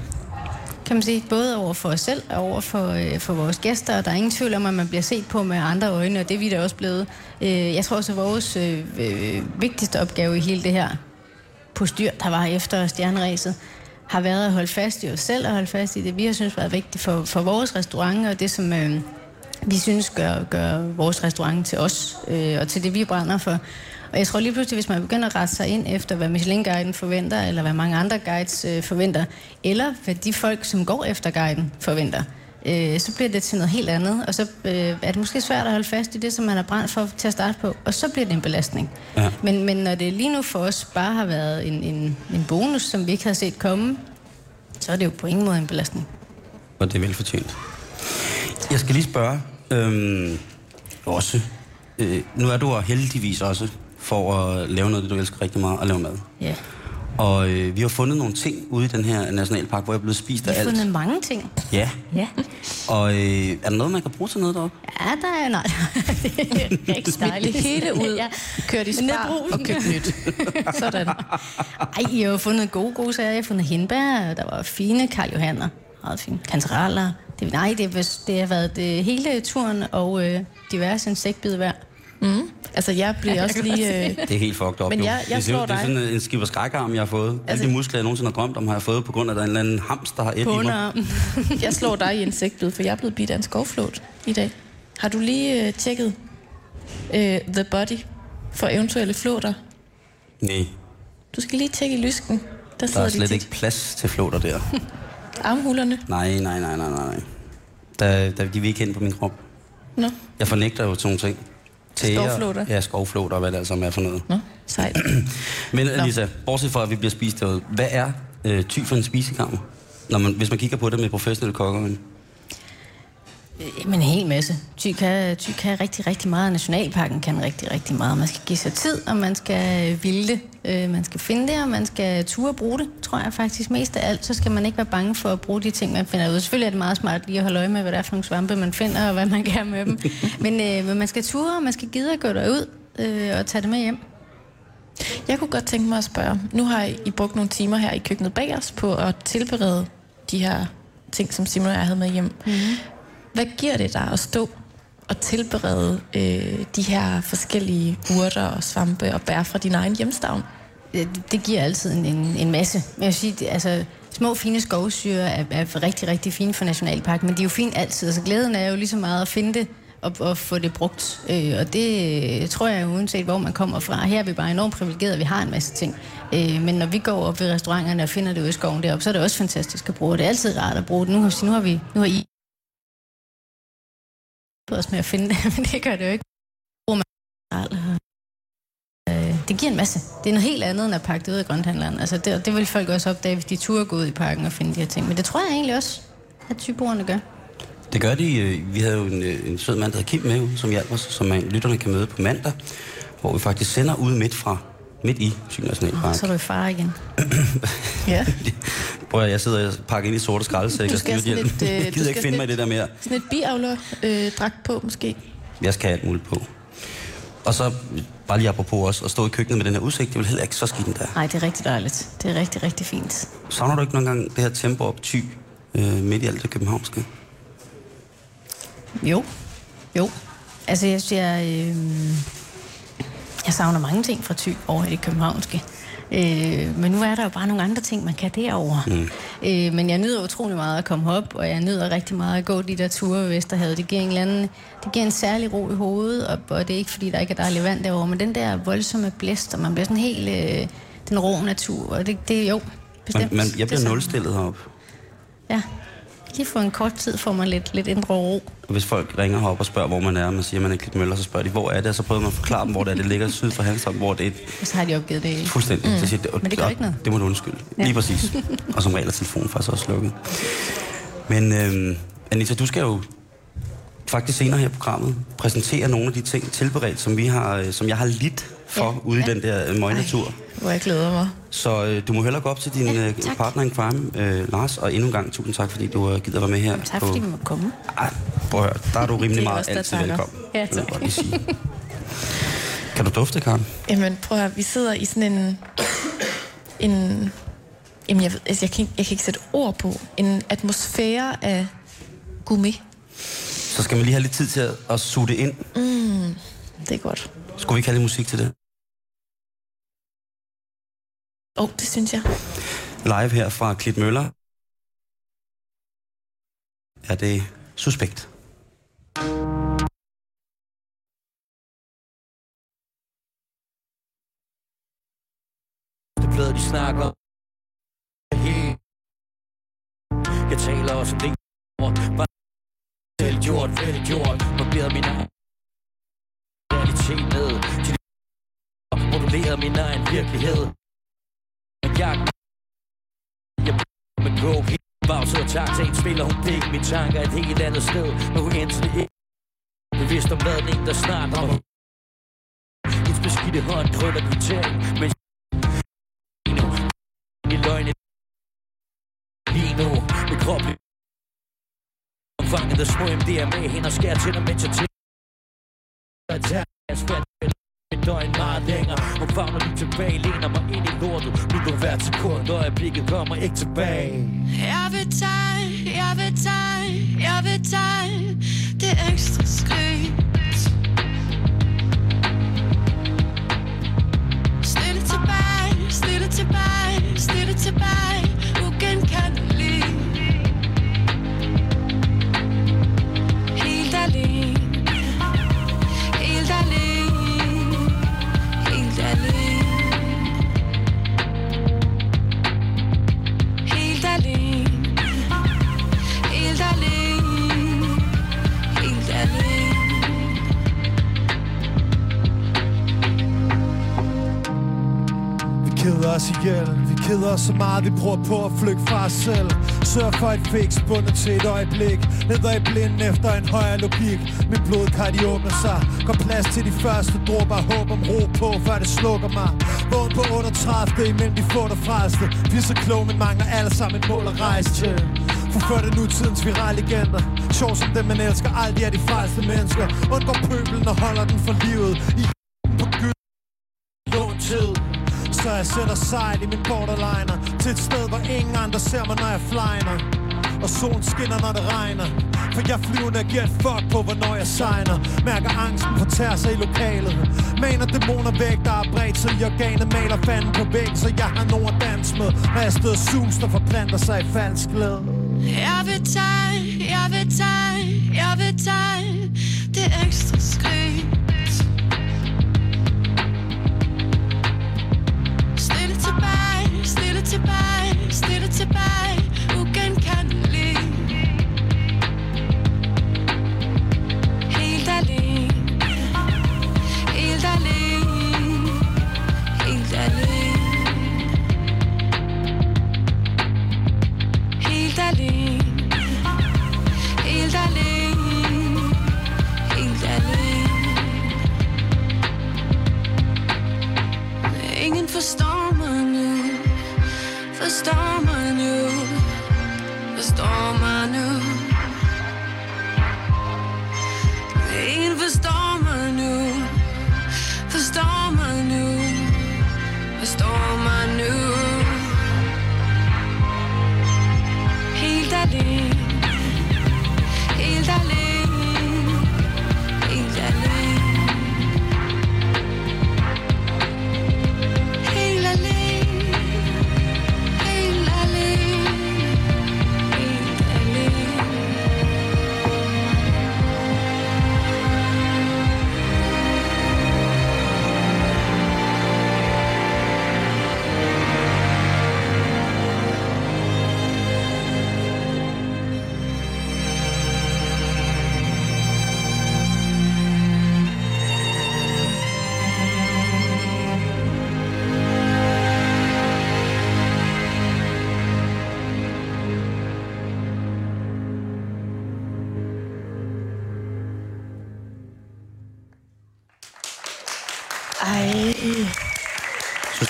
kan man sige. Både over for os selv og over for, øh, for vores gæster. Og der er ingen tvivl om, at man bliver set på med andre øjne, og det er vi da også blevet. Øh, jeg tror også, at vores øh, øh, vigtigste opgave i hele det her postyr, der var efter stjerneræset, har været at holde fast i os selv og holde fast i det, vi har synes været vigtigt for, for vores restaurant, og det som øh, vi synes gør, gør vores restaurant til os, øh, og til det, vi brænder for. Og jeg tror lige pludselig, hvis man begynder at rette sig ind efter, hvad Michelin-guiden forventer, eller hvad mange andre guides øh, forventer, eller hvad de folk, som går efter guiden, forventer, øh, så bliver det til noget helt andet, og så øh, er det måske svært at holde fast i det, som man har brændt for til at starte på, og så bliver det en belastning. Ja. Men, men når det lige nu for os bare har været en, en, en bonus, som vi ikke havde set komme, så er det jo på ingen måde en belastning. Og det er velfortjent. Jeg skal lige spørge, øhm, også, øh, nu er du heldigvis også for at lave noget, du elsker rigtig meget, at lave mad. Ja. Og øh, vi har fundet nogle ting ude i den her nationalpark, hvor jeg er blevet spist Vi af har alt. fundet mange ting. Ja, Ja. og øh, er der noget, man kan bruge til noget deroppe? Ja, der er... Nej, det er rigtig dejligt. hele ud. Ja. Kørt i spar og købt nyt. Sådan. Ej, jeg har fundet gode, gode sager. Jeg har fundet hindbær, der var fine Karl Johanner, meget fine kantereller. Det, nej, det, det har været det hele turen og øh, diverse insektbid hver. Mm. Altså, jeg bliver også lige... Øh, Det er helt fucked up, Men jeg- jeg det, ser ud- slår det er dig. sådan en skib og skrækarm, jeg har fået. Altså, Altså- Alle de muskler, jeg nogensinde har drømt om, har jeg fået på grund af, at der er en eller anden hamster, der har et i mig. Jeg slår dig i insektbid, for jeg er blevet bidt af en skovflåt i dag. Har du lige øh, tjekket øh, The Body for eventuelle flåter? Nej, Du skal lige tjekke i lysken. Der der er de slet tit. ikke plads til flåter der. Armhulerne. Nej, nej, nej, nej, nej. nej. Der, der, de vil ikke hen på min krop. Nå, Jeg fornægter jo sådan nogle ting. Tæger, Skovflåter? Ja, skovflåter hvad det altså er for noget. nå, sejt. Men Lisa, bortset fra, at vi bliver spist derude, hvad er øh, ty for en spisekammer? Når man, hvis man kigger på det med professionelle kokker. Men en hel masse. Ty kan, ty kan rigtig, rigtig meget. Nationalparken kan rigtig, rigtig meget. Man skal give sig tid, og man skal ville det. Øh, man skal finde det, og man skal ture at bruge det, tror jeg faktisk mest af alt. Så skal man ikke være bange for at bruge de ting, man finder ud. Selvfølgelig er det meget smart lige at holde øje med, hvad der er for nogle svampe, man finder, og hvad man kan med dem. Men, øh, men man skal ture, og man skal gide at gå derud øh, og tage det med hjem. Jeg kunne godt tænke mig at spørge. Nu har I brugt nogle timer her i køkkenet bag os på at tilberede de her ting, som Simon og jeg havde med hjem. Mm-hmm. Hvad giver det dig at stå og tilberede øh, de her forskellige urter og svampe og bær fra din egen hjemstavn? det, det giver altid en, en, en masse. Men jeg vil sige, det, altså, små fine skovsyre er, er rigtig, rigtig fine for Nationalparken, men de er jo fine altid. Altså, glæden er jo lige så meget at finde det og, og få det brugt. Øh, og det øh, tror jeg, uanset hvor man kommer fra. Her er vi bare enormt privilegerede, vi har en masse ting. Øh, men når vi går op ved restauranterne og finder det ude i skoven deroppe, så er det også fantastisk at bruge. Det er altid rart at bruge det. Nu, har- nu har vi nu har I os med at finde det, men det gør det jo ikke. Øh, det giver en masse. Det er noget helt andet, end at pakke det ud af grønthandleren. Altså, det, det vil folk også opdage, hvis de turde gå ud i parken og finde de her ting. Men det tror jeg egentlig også, at tyboerne gør. Det gør de. øh, Vi havde jo en, øh, en sød mand, der hedder Kim med, som hjalp os, som man, lytterne kan møde på mandag, hvor vi faktisk sender ud midt fra, midt i Thy Nationalpark. Så er du i far igen. Ja. Prøv at jeg sidder og pakker ind i sorte skraldesæk og sådan lidt, øh, Jeg du gider ikke skal finde mig i sådan det der mere. Sådan et biavler øh, dragt på, måske. Jeg skal have alt muligt på. Og så, bare lige apropos også, at stå i køkkenet med den her udsigt, det vil heller ikke så skidt endda. Nej, det er rigtig dejligt. Det er rigtig, rigtig fint. Savner du ikke nogle gange det her tempo op ty øh, midt i alt det københavnske? Jo. Jo. Altså, jeg siger, øh, jeg savner mange ting fra Thy over i det københavnske. Øh, men nu er der jo bare nogle andre ting, man kan derovre. Mm. Øh, men jeg nyder utrolig meget at komme op, og jeg nyder rigtig meget at gå de der ture ved Vesterhavet. Det giver en, eller anden, det giver en særlig ro i hovedet, og, og det er ikke fordi, der ikke er dejligt vand derovre, men den der voldsomme blæst, og man bliver sådan helt øh, den rå natur, og det, det er jo bestemt. Man, man, jeg bliver nulstillet heroppe. Ja. Lige for en kort tid får man lidt, lidt indre ro. Hvis folk ringer herop og spørger, hvor man er, og man siger, at man er Klitmøller, så spørger de, hvor er det? Og så prøver man at forklare dem, hvor det er. Det ligger syd for Hanstholm, hvor det er et Og så har de opgivet det hele. fuldstændig. Mm. Så siger, de, Men det gør "Nå, ikke noget." Det må du undskylde. Ja. Lige præcis. og som regel er telefonen faktisk også lukket. Men øhm, Anita, du skal jo faktisk senere her i programmet præsentere nogle af de ting tilberedt, som, vi har, øh, som jeg har lidt for Ja, ude ja. i den der øh, møgnatur. Hvor jeg glæder mig. Så øh, du må hellere gå op til din Ja, øh, partner in crime, øh, Lars, og endnu en gang tusind tak, fordi du øh, gider være med her. Tak på- fordi vi måtte komme. Ej, prøv at høre, der er du rimelig meget altid takker. velkommen. Ja, jeg tak. godt lige sige. Kan du dufte, Karen? Jamen, prøv at høre, vi sidder i sådan en... en jamen, jeg, ved, altså, jeg, kan ikke, jeg kan ikke sætte ord på. En atmosfære af gummi. Så skal man lige have lidt tid til at, at suge det ind. Det er godt. Skulle vi ikke have lidt musik til det? Åh, oh, det synes jeg. Live her fra Klit Møller. Er det suspekt? Det plade, de snakker. Jeg taler også om det Velgjort, velgjort. Barberet min egen realitet ned. Til de moduleret min egen virkelighed. Men jeg jeg med coke helt bagset og tak til en spiller hun fik Mine tanker et helt andet sted Men hun endte det ikke Bevidst om ladning, der snart rammer Hendes beskidte hånd krøller kvittering Men nu i løgne Lige nu Med kroppen Fanget af små MDMA-hænder skærer til dig, mens jeg til Jeg døgn meget længere. Hun favner lige tilbage? Læner mig ind i lortet. Nu du hvert sekund og Øjeblikket kommer ikke tilbage. Jeg vil tage, jeg vil tage, jeg vil tage det ekstra skridt. Stille tilbage, stille tilbage, stille tilbage, keder os ihjel, vi keder os så meget, vi prøver på at flygte fra os selv. Sørg for et fix bundet til et øjeblik. Leder i blinden efter en højere logik. Min blodkar de åbner sig. Går plads til de første dråber. Håb om ro på, før det slukker mig. Vågen på 38, imellem de få der frelste. Vi er så kloge, men mangler alle sammen et mål at rejse til. Forførte nutidens virale legender. Sjov som dem man elsker, aldrig er de frelste mennesker. Undgår pøbelen og holder den for livet. I så jeg sætter sejl i min borderliner Til et sted, hvor ingen andre ser mig, når jeg flyner. Og solen skinner, når det regner. For jeg flyvende og giver et fuck på, hvornår jeg signer. Mærker angsten på sig i lokalet. Maner dæmoner væk, der er bredt sig i organet Maler fanden på væg, så jeg har nogen at danse med Når jeg støder sus, der forplanter sig i falsk glæde Jeg vil tage, jeg vil tage, jeg vil tage det ekstra skridt. Tilbage, stille tilbage,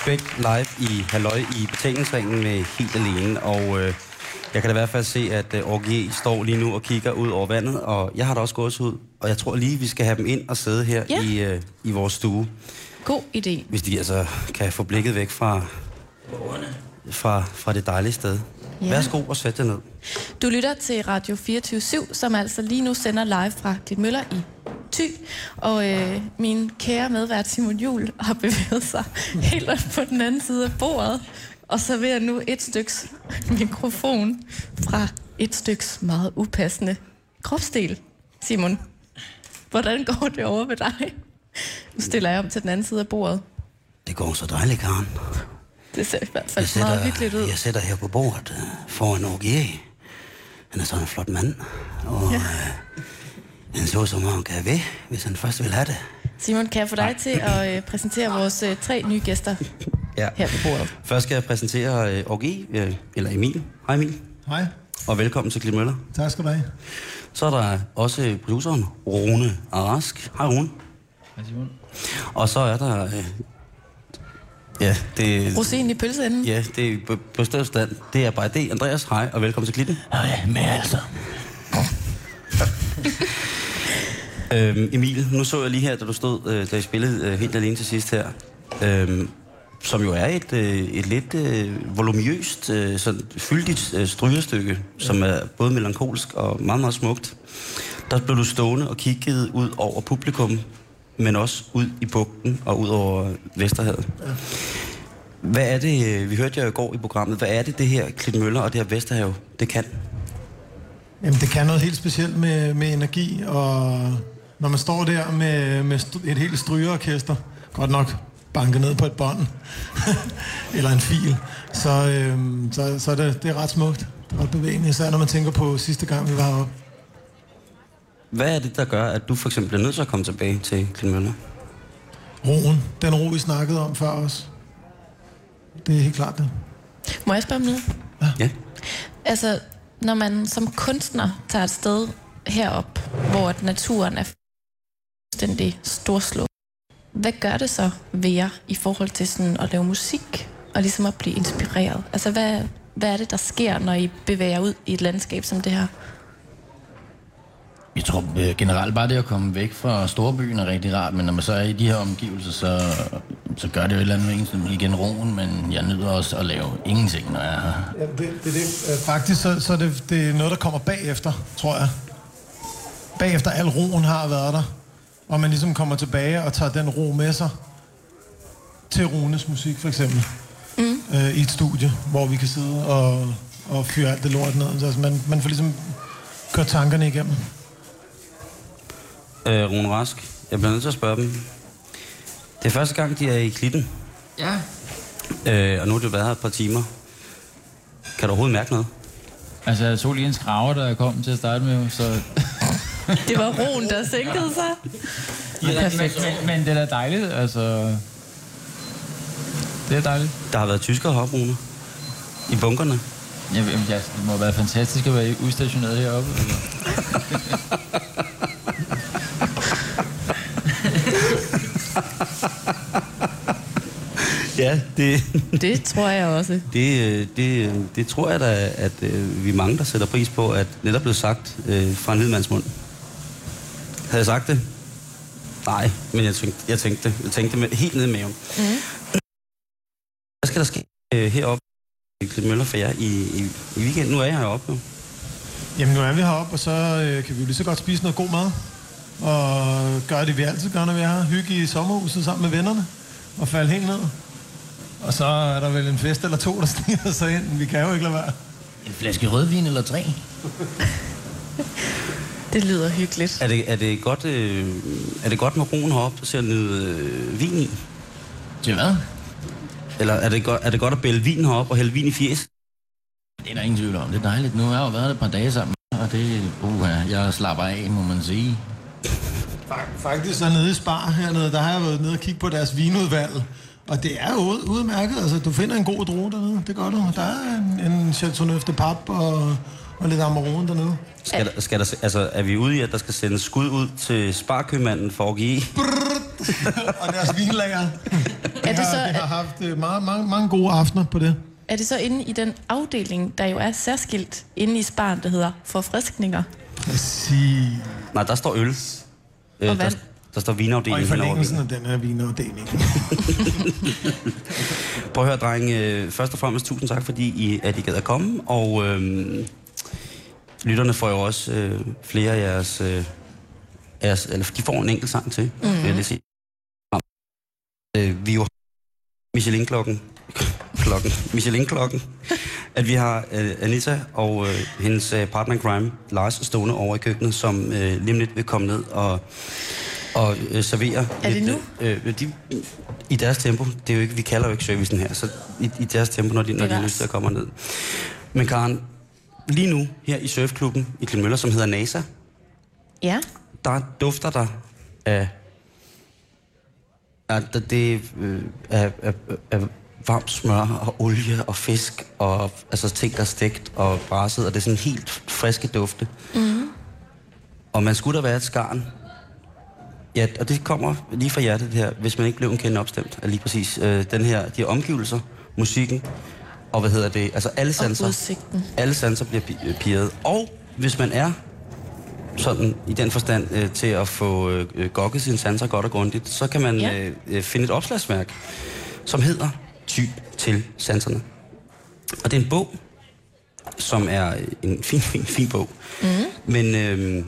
Suspekt live i Halløj i betalingsringen med helt alene, og øh, jeg kan da i hvert fald se, at øh, Orgie står lige nu og kigger ud over vandet, og jeg har da også gået ud, og jeg tror lige, vi skal have dem ind og sidde her Ja. i, øh, i vores stue, God idé. hvis de altså kan få blikket væk fra, fra, fra det dejlige sted. Ja. Værsgo og sæt jer ned. Du lytter til Radio 24 som altså lige nu sender live fra Klitmøller i Thy. Og øh, min kære medvært Simon Jul har bevæget sig helt op på den anden side af bordet og serverer nu et styks mikrofon fra et styks meget upassende kropsdel. Simon, hvordan går det over ved dig? Nu stiller jeg om til den anden side af bordet. Det går så dejligt, Karen. Det ser i hvert fald meget hyggeligt ud. jeg sætter her på bordet øh, foran Orgie. Han er sådan en flot mand, og Ja. øh, han så som om han kan ved, hvis han først vil have det. Simon, kan jeg få dig til at øh, præsentere vores øh, tre nye gæster Ja. her på bordet? Først skal jeg præsentere øh, øh, eller Emil. Hej Emil. Hej. Og velkommen til Klip Møller. Tak skal du have. Så er der også produceren Rune Arask. Hej Rune. Hej Simon. Og så er der... Øh, ja, det, Rosin i pølseenden. ja, det er på, på stedet stand. Det er bare det. Andreas, hej, og velkommen til Klippen. Hej, med altså. Øhm, Emil, nu så jeg lige her, da du stod, øh, da I spillede øh, helt alene til sidst her, øhm, som jo er et, øh, et lidt øh, voluminøst, øh, sådan fyldigt øh, strygerstykke, som er både melankolsk og meget, meget smukt. Der blev du stående og kiggede ud over publikum, men også ud i bugten og ud over Vesterhavet. Hvad er det, øh, vi hørte jer i går i programmet, hvad er det, det her Klitmøller og det her Vesterhav, det kan? Jamen, det kan noget helt specielt med, med energi, og når man står der med, med et helt strygeorkester, godt nok banket ned på et bånd, eller en fil, så, øhm, så, så er det, det er ret smukt. Det er ret bevægende, især når man tænker på sidste gang, vi var heroppe. Hvad er det, der gør, at du for eksempel er nødt til at komme tilbage til Klitmøller? Roen, den ro, vi snakkede om før os. Det er helt klart det. Må jeg spørge om noget? Ja. Altså, når man som kunstner tager et sted herop, hvor at naturen er fuldstændig storslået, hvad gør det så ved jer i forhold til sådan at lave musik og ligesom at blive inspireret? Altså, hvad, hvad er det, der sker, når I bevæger ud i et landskab som det her? Jeg tror øh, generelt bare det at komme væk fra storbyen er rigtig rart, men når man så er i de her omgivelser, så, så gør det jo et eller andet med igen roen, men jeg nyder også at lave ingenting, når jeg er her. Ja, det, det, det. Øh, Faktisk så, så det, det er noget, der kommer bagefter, tror jeg. Bagefter al roen har været der. Og man ligesom kommer tilbage og tager den ro med sig til Runes musik, for eksempel. Mm. Øh, I et studie, hvor vi kan sidde og, og fyre alt det lort ned. Så altså, man, man får ligesom kørt tankerne igennem. Øh, Rune Rask, jeg bliver nødt til at spørge dem. Det er første gang, de er i klitten, Ja, øh, og nu har det været her et par timer. Kan du overhovedet mærke noget? altså jeg tog lige en skraver, da jeg kom til at starte med, så... Det var roen, der sænkede sig. Ja, Perfekt. Men, men det er da dejligt, altså... Det er dejligt. Der har været tyskere heroppe, Rune. I bunkerne. Jeg, jeg, jeg, det må være fantastisk at være udstationeret heroppe. Ja, det, Det tror jeg også. det, øh, det, øh, det tror jeg da, at øh, vi er mange, der sætter pris på, at netop blev sagt øh, fra en hvidmands mund. Havde jeg sagt det? Nej, men jeg tænkte, jeg tænkte det. Jeg tænkte med, helt ned i maven. Mm. Hvad skal der ske øh, heroppe i Klitmøller for jer i, i, i weekenden? Nu er jeg heroppe nu. Jamen nu er vi heroppe, og så øh, kan vi jo lige så godt spise noget god mad. Og gøre det, vi altid gør, når vi er her. Hygge i sommerhuset sammen med vennerne. Og falde helt ned. Og så er der vel en fest eller to, der stiger sig ind. Vi kan jo ikke lade være. En flaske rødvin eller tre? Det lyder hyggeligt. Er det, er det, godt, øh, er det godt med roen heroppe, der ser nyde øh, vin i? Til hvad? Eller er det, godt, er det godt at bælge vin heroppe og hælde vin i fjes? Det er der ingen tvivl om. Det er dejligt. Nu har jeg jo været et par dage sammen, og det uh, jeg slapper af, må man sige. Fak- Faktisk så nede i Spar hernede, der har jeg været nede og kigge på deres vinudvalg. Og det er jo ud- udmærket. Altså, du finder en god drue dernede. Det gør du. Der er en, en Chateauneuf de Pap og, og lidt Amarone dernede. Skal der, skal der, altså, er vi ude i, at der skal sendes skud ud til sparkøbmanden for at give? og deres vinlager. Er det så, Vi har haft øh, meget, mange, mange gode aftener på det. er det så inde i den afdeling, der jo er særskilt inde i sparen, der hedder forfriskninger? Sige. Nej, der står øl. Øh, Og der, vand. der står Og vinafdelingen i henover forlængelsen vinen. af den her vinafdeling. Prøv at høre, dreng. Øh, først og fremmest tusind tak, fordi I, at I gad at komme. Og øh, lytterne får jo også øh, flere af jeres, øh, jeres... Eller de får en enkelt sang til, mm. vil jeg lige sige. Øh, vi er jo Michelin-klokken. Klokken. Michelin-klokken. At vi har øh, Anita og øh, hendes øh, partner crime, Lars, stående over i køkkenet, som øh, lige lidt vil komme ned og, og øh, servere. Er det lidt, nu? Øh, øh, de, I deres tempo. Det er jo ikke, vi kalder jo ikke servicen her, så i, i deres tempo, når de, når de har lyst til at komme ned. Men Karen, lige nu her i surfklubben i Klitmøller, som hedder NASA, Ja. der dufter der af... af det, det øh, af, af, af varmt smør og olie og fisk og altså ting, der er stegt og brasset, og det er sådan helt friske dufte. Mm. Og man skulle da være et skarn. Ja, og det kommer lige fra hjertet det her, hvis man ikke blev en kende opstemt af lige præcis øh, den her, de her omgivelser, musikken, og hvad hedder det, altså alle sanser. udsigten. Alle sanser bliver pi- øh, pirret. Og hvis man er sådan i den forstand øh, til at få øh, øh, gokket sine sanser godt og grundigt, så kan man Ja. øh, øh, finde et opslagsværk, som hedder Typ til sanserne. Og det er en bog, som er en fin, fin, fin bog. Mm. Men øh,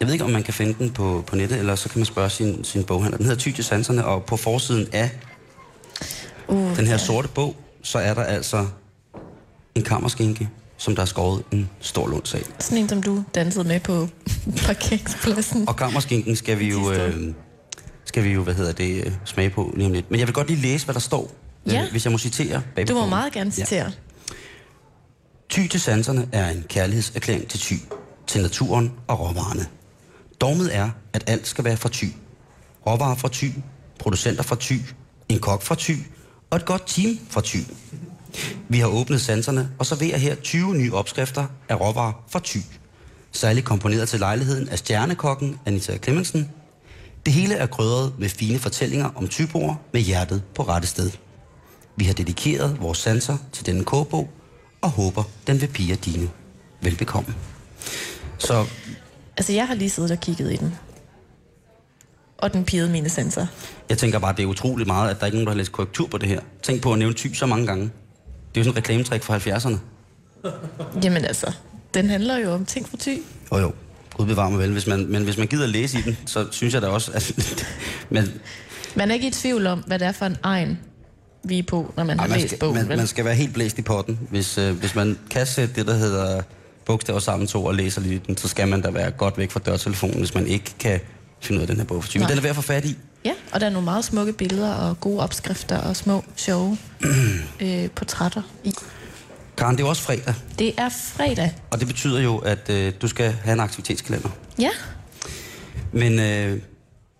jeg ved ikke, om man kan finde den på, på nettet, eller så kan man spørge sin, sin boghandler. Den hedder Ty til sanserne, og på forsiden af Uh, den her sorte bog, så er der altså en kammerskinke, som der er skåret en stor lunds af. Sådan en, som du dansede med på parkeringspladsen. Og kammerskinken skal vi jo, øh, skal vi jo hvad hedder det, øh, smage på lige om lidt. Men jeg vil godt lige læse, hvad der står, Ja. øh, hvis jeg må citere. Du må meget gerne citere. Ty til sanserne er en kærlighedserklæring til Ty, til naturen og råvarerne. Dogmet er, at alt skal være fra Ty. Råvarer fra Ty, producenter fra Ty, en kok fra Ty og et godt team fra Ty. Vi har åbnet sanserne og serverer her 20 nye opskrifter af råvarer fra Ty. Særligt komponeret til lejligheden af stjernekokken Anita Clemmensen. Det hele er krydret med fine fortællinger om tyboer med hjertet på rette sted. Vi har dedikeret vores sanser til denne kogebog, og håber, den vil pige dine. Velbekomme. Så Altså, jeg har lige siddet og kigget i den. Og den pirrede mine sanser. jeg tænker bare, det er utroligt meget, at der ikke er nogen, der har læst korrektur på det her. Tænk på at nævne ty så mange gange. Det er jo sådan et reklametrik fra 70'erne. Jamen altså, den handler jo om ting fra ty. Jo jo, Gud bevar mig vel. Hvis man, men hvis man gider læse i den, så synes jeg da også, at... men, Man er ikke i tvivl om, hvad det er for en egen, vi er på, når man har ej, man, læst skal, bogen. man, vel? man skal være helt blæst i potten. Hvis, øh, hvis man kan sætte det, der hedder bogstaver sammen to og læser lige den, så skal man da være godt væk fra dørtelefonen, hvis man ikke kan finde ud af den her bog for typen. Nej. Den er værd at få fat i. Ja, og der er nogle meget smukke billeder og gode opskrifter og små, sjove øh, portrætter i. Karen, det er jo også fredag, Det er fredag. og det betyder jo, at øh, du skal have en aktivitetskalender. Ja, Men øh,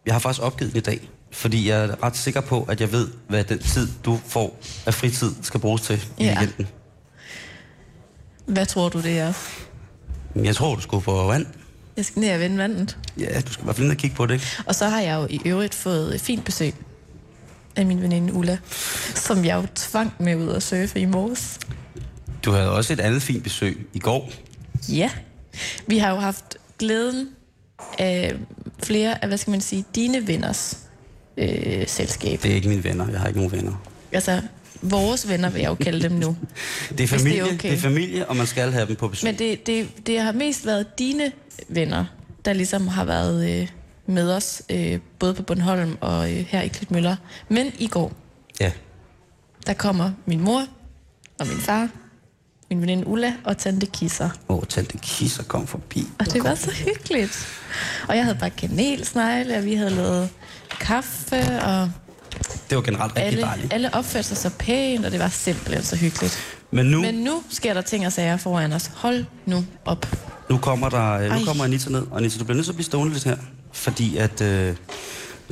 jeg har faktisk opgivet den i dag, fordi jeg er ret sikker på, at jeg ved, hvad den tid, du får af fritid, skal bruges til i Ja. weekenden. hvad tror du, det er? Jeg tror, du skulle på vand. Jeg skal ned og vende vandet. Ja, du skal i hvert fald ned og kigge på det, ikke? Og så har jeg jo i øvrigt fået fint besøg af min veninde Ulla, som jeg jo tvang med ud og surfe i morges. Du havde også et andet fint besøg i går. Ja, vi har jo haft glæden af flere af, hvad skal man sige, dine venners øh, selskab. Det er ikke mine venner. Jeg har ikke nogen venner. Altså, vores venner vil jeg jo kalde dem nu. Det er Hvis det er familie, okay. det er familie og man skal have dem på besøg. Men det, det, det har mest været dine venner, der ligesom har været øh, med os, øh, både på Bornholm og øh, her i Klitmøller. Men i går, Ja. der kommer min mor og min far, min veninde Ulla og tante Kisser. Åh, oh, tante Kisser kom forbi. Og det var så hyggeligt. Og jeg havde bare kanelsnegle, og vi havde lavet kaffe, og Det var generelt rigtig alle, dejligt. alle opførte sig så pænt, og det var simpelthen så hyggeligt. Men nu, Men nu sker der ting og sager foran os. Hold nu op. nu kommer der, øh, Ej. nu kommer Anita ned. Og Anita, du bliver nødt til at blive stående lidt her. Fordi at øh,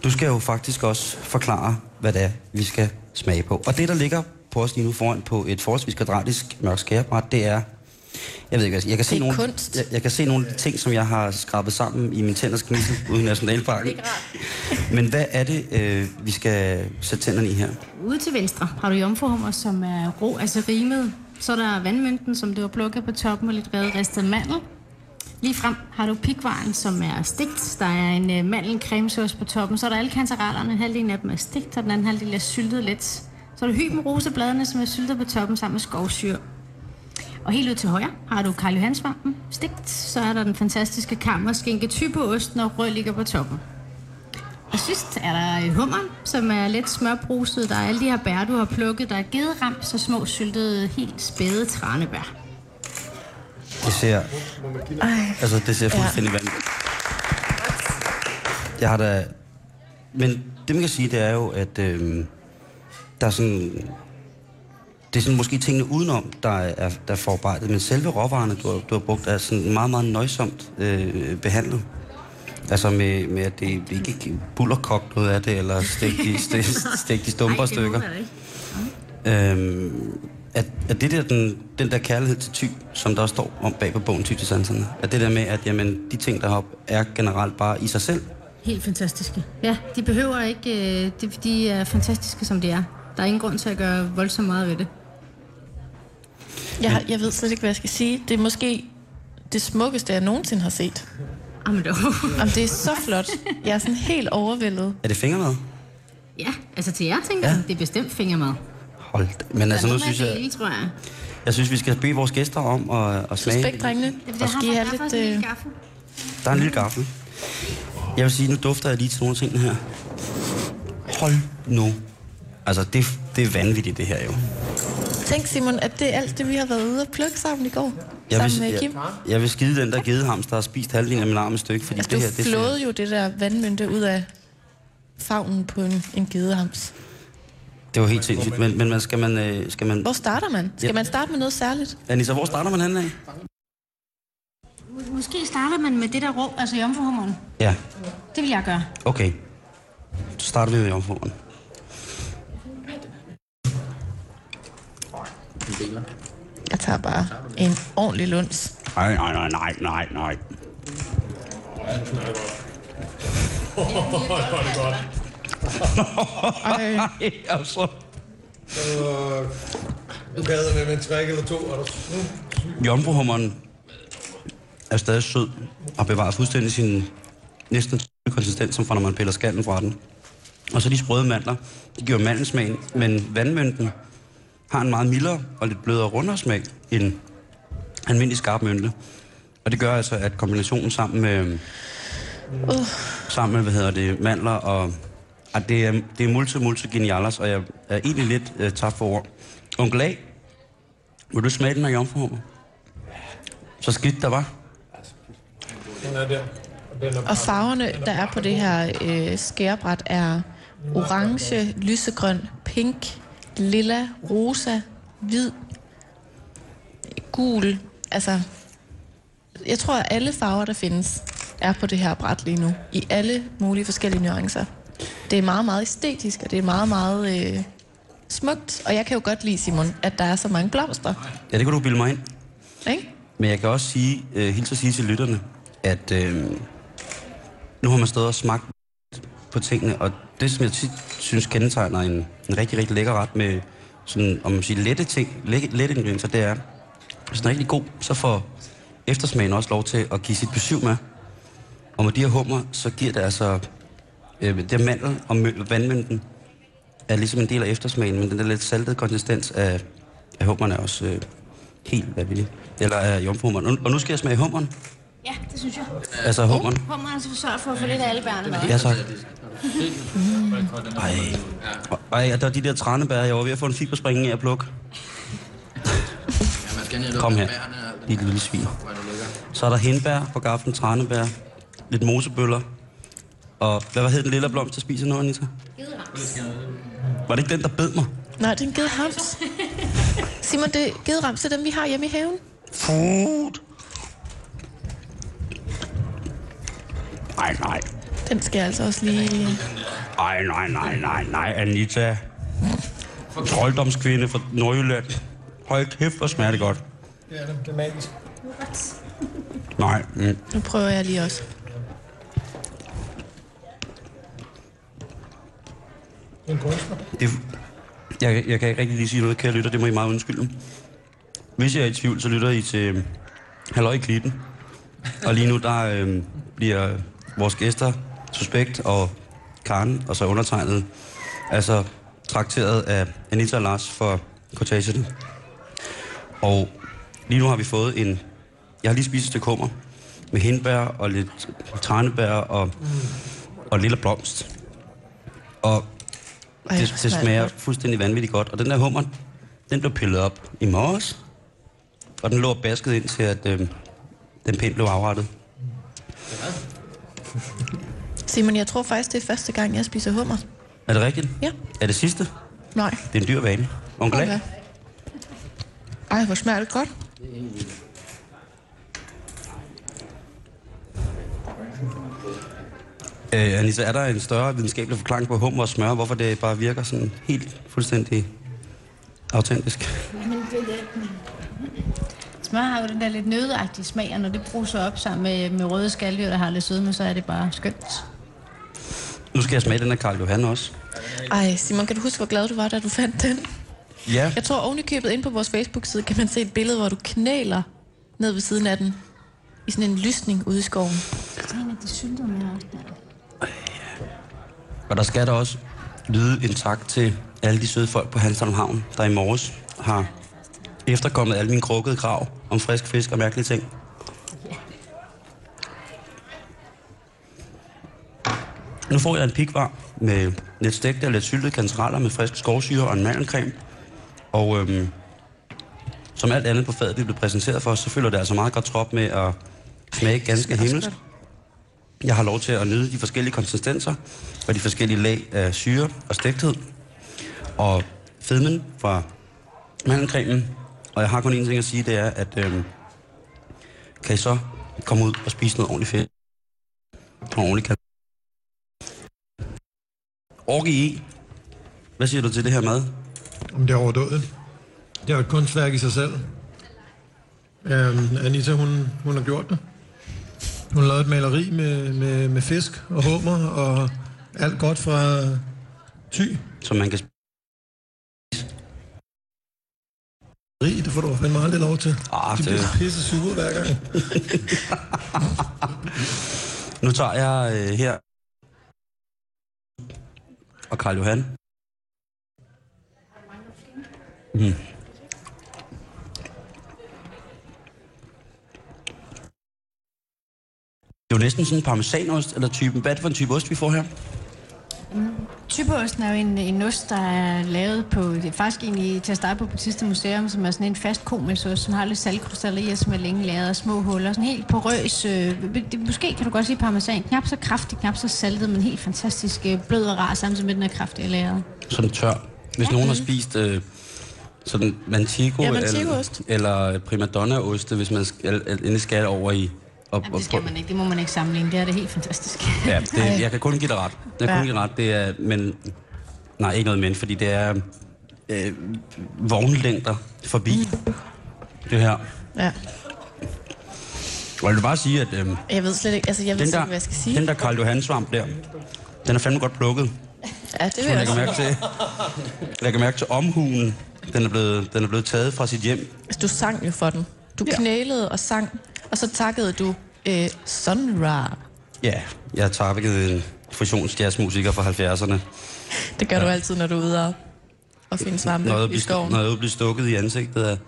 du skal jo faktisk også forklare, hvad det er, vi skal smage på. Og det, der ligger på os lige nu foran på et forholdsvis kvadratisk mørk skærebræt, det er Jeg ved ikke, hvad jeg, jeg kan se nogle, kunst. Jeg, jeg, kan se nogle af de ting, som jeg har skrabet sammen i min tænders knissel ude i Nationalparken. Men hvad er det, øh, vi skal sætte tænderne i her? Ude til venstre har du jomfruhummer, som er rå, altså rimet. Så er der vandmynten, som du har plukket på toppen og lidt revet ristet mandel. Lige frem har du pikvaren, som er stegt. Der er en uh, mandelcremesauce på toppen. Så er der alle kantarellerne. Halvdelen af dem er stegt, og den anden halvdel er syltet lidt. Så er der hyben rosebladene, som er syltet på toppen sammen med skovsyre. Og helt ud til højre har du Karl Johansvampen stegt. Så er der den fantastiske kammerskinke typoosten og rød ligger på toppen. Og sidst er der øh, hummeren, som er lidt smørbruset. Der er alle de her bær, du har plukket. Der er gederam, så små syltede, helt spæde tranebær. Det ser, Ej. altså, det ser fuldstændig ja. vanvittigt. Jeg har da... Men det, man kan sige, det er jo, at øh, der er sådan... Det er sådan måske tingene udenom, der er, der er forarbejdet, men selve råvarerne, du har, du har brugt, er sådan meget, meget nøjsomt øh, behandlet. Altså med, med at det det ikke er bullerkogt noget af det, eller stegt i, stegt, stegt i stumper stykker. Øhm, er, er det der den, den der kærlighed til ty, som der også står om bag på bogen Ty til sanserne, er det der med, at jamen, de ting, der er op, er generelt bare i sig selv? Helt fantastiske. Ja, de behøver ikke... øh, De, de er fantastiske, som de er. Der er ingen grund til at gøre voldsomt meget ved det. Jeg, jeg ved slet ikke, hvad jeg skal sige. Det er måske det smukkeste, jeg nogensinde har set. Jamen, dog. Jamen, det er så flot. Jeg er sådan helt overvældet. Er det fingermad? Ja, altså til jer tænker Ja. jeg, det er bestemt fingermad. Hold da. Men altså nu synes jeg, Dele, tror jeg. jeg synes, vi skal bede vores gæster om at, at smage. Suspekt, drengene. Jeg Skal I have lidt... Øh... Der er en lille gaffel. Jeg vil sige, nu dufter jeg lige til nogle af tingene her. Hold nu. Altså, det, det er vanvittigt, det her jo. Tænk, Simon, at det er alt det, vi har været ude og plukke sammen i går. Jeg sammen vil, med Kim. jeg, jeg vil skide den der gedehams, der har spist halvdelen af min arm et stykke, fordi Altså, det du her, det flåede jo det der vandmynte ud af favnen på en, en gedehams. det var helt sindssygt. Men, men man, skal man... øh, Skal man Hvor starter man? Skal Ja. man starte med noget særligt? Anissa, hvor starter man henne af? Måske starter man med det der rå, altså jomfruhummeren. Ja, Det vil jeg gøre. okay. Så starter vi med jomfruen. Jeg tager bare en ordentlig luns. Nej, nej, nej, nej, nej, nej. Ej. altså. Du kan med med en træk eller to, er der Jomfruhummeren er stadig sød og bevarer fuldstændig sin næsten konsistens, som fra når man piller skallen fra den. Og så de sprøde mandler, de giver mandelsmagen, men vandmynten har en meget mildere og lidt blødere rundere smag end almindelig skarp mynte. Og det gør altså, at kombinationen sammen med, Uh. sammen med hvad hedder det, mandler og... At det er, det er multi, multi genialis, og jeg er egentlig lidt uh, tabt for ord. Onkel A, vil du smage den her jomfruhummer? Så skidt der var. Den er der. Er Og farverne, der er på det her øh, skærebræt, er orange, lysegrøn, pink, lilla, rosa, hvid, gul. Altså, jeg tror, at alle farver, der findes, er på det her bræt lige nu. I alle mulige forskellige nuancer. Det er meget, meget æstetisk, og det er meget, meget øh, smukt. Og jeg kan jo godt lide, Simon, at der er så mange blomster. Ja, det kan du bilde mig ind. Ikke? Men jeg kan også sige, øh, helt at sige til lytterne, at øh, nu har man stået og smagt på tingene, og det, som jeg tit synes kendetegner en, en rigtig, rigtig lækker ret med sådan, om man siger, lette ting, lette, lette ingredienser, det er, hvis den er rigtig god, så får eftersmagen også lov til at give sit besøg med. Og med de her hummer, så giver det altså, øh, det mandel og mø- vandmynten, er ligesom en del af eftersmagen, men den der lidt saltede konsistens af, af hummerne er også øh, helt vanvittig. Eller af jomfruhummeren. Og nu skal jeg smage hummeren. Ja, det synes jeg. Altså hummeren. Hummeren skal sørge for at få lidt af alle bærene med. Ja, tak. Ej. Ej, og der er de der tranebær, jeg var ved at få en fiberspring af at plukke. Kom her, dit lille svin. Så er der hindbær på gaften, tranebær, lidt mosebøller. Og hvad hed den lille blomst, der spiser nu, Anita? Var det ikke den, der bed mig? Nej, det er en gedehams. Simon, det er gederams, det er dem, vi har hjemme i haven. Food. Nej, nej. Den skal jeg altså også lige... Ej, nej, nej, nej, nej, Anita. Trolddomskvinde fra Nordjylland. Hold kæft, hvor smager det godt. Det er det. Det er magisk. Nej. Mm. Nu prøver jeg lige også. En kunstner. Det, jeg, jeg kan ikke rigtig lige sige noget, kære lytter. Det må I meget undskylde. Hvis jeg er i tvivl, så lytter I til øh, Halløj i Klitten. Og lige nu, der øh, bliver vores gæster, Suspekt og Karen, og så undertegnet, altså trakteret af Anita og Lars for kortagerne. Og lige nu har vi fået en... Jeg har lige spist et stykke kummer med hindbær og lidt tranebær og, og lille blomst. Og Ej, det, det smager fuldstændig vanvittigt godt. Og den der hummer, den blev pillet op i morges. Og den lå basket ind til, at øh, den pænt blev afrettet. Simon, jeg tror faktisk, det er første gang, jeg spiser hummer. Er det rigtigt? Ja. Er det sidste? Nej. Det er en dyr vane. Onkel A? Okay. Ej, hvor smager det godt. Øh, Anissa, er der en større videnskabelig forklaring på hummer og smør, hvorfor det bare virker sådan helt fuldstændig autentisk? Men det, det, smør har jo den der lidt nødagtige smag, og når det bruser op sammen med, med røde skalddyr, der har lidt sødme, så er det bare skønt. Nu skal jeg smage den af Karl Johan også. Ej, Simon, kan du huske, hvor glad du var, da du fandt den? Ja, Jeg tror oven i købet ind på vores Facebook-side, kan man se et billede, hvor du knæler ned ved siden af den. I sådan en lysning ude i skoven. Det er en af de syltede med også. og der skal der også lyde en tak til alle de søde folk på Hanstholm Havn, der i morges har efterkommet alle mine krukkede krav om frisk fisk og mærkelige ting. Nu får jeg en pikvar med lidt stegte og lidt syltede kantereller med frisk skovsyre og en mandelcreme. Og øhm, som alt andet på fadet, vi blev præsenteret for, så følger det altså meget godt trop med at smage ganske himmelsk. Jeg har lov til at nyde de forskellige konsistenser og de forskellige lag af syre og stægthed. Og fedmen fra mandelcremen. Og jeg har kun én ting at sige, det er, at øhm, kan I så komme ud og spise noget ordentligt fedt. Og ordentligt kan. Orke i. Hvad siger du til det her mad? Om det er overdået. Det er et kunstværk i sig selv. Um, Anita, hun, hun har gjort det. Hun har lavet et maleri med, med, med fisk og hummer og alt godt fra ty. Som man kan Rig, det får du fandme aldrig lov til. De det- bliver pisse sure hver gang. Nu tager jeg øh, her og Karl Johan. Mm. Det er jo næsten sådan en parmesanost, eller typen. Hvad er det for en type ost, vi får her? Typeosten er jo en, en ost, der er lavet på, det er faktisk egentlig til at starte på Batista Museum, som er sådan en fast komisost, som har lidt saltkrystaller i, og som er længe lavet og små huller, sådan helt porøs, øh, det, måske kan du godt sige parmesan, knap så kraftig, knap så saltet, men helt fantastisk øh, blød og rar, samtidig med den er kraftig lavet. Sådan tør. Hvis nogen har spist øh, sådan Manchego, Ja, eller, Manchego-ost. eller primadonna-oste, hvis man skal, endelig skal over i... Og, Jamen, det skal man ikke, det må man ikke sammenligne, det er det helt fantastisk. Ja, det, jeg kan kun give dig ret. Jeg kan Ja. kun give dig ret. Det er, men, nej, ikke noget men, fordi det er øh, vognlængder forbi det her. Ja. Og jeg vil bare sige, at øh, Jeg ved slet ikke, altså jeg ved den, der, ikke, hvad jeg skal sige. den der Karl Johan svamp der, den er fandme godt plukket. Ja, det vil Jeg også. mærke til, jeg lægger mærke til omhugen. Den er, blevet, den er blevet taget fra sit hjem. Altså, du sang jo for den. Du Ja. knælede og sang, og så takkede du øh, Sonra. Ja, jeg tappet en fusionsjazzmusiker fra 70'erne. Det gør ja. du altid, når du er ude og, og finde svampe at i skoven. noget at blive stukket i ansigtet af.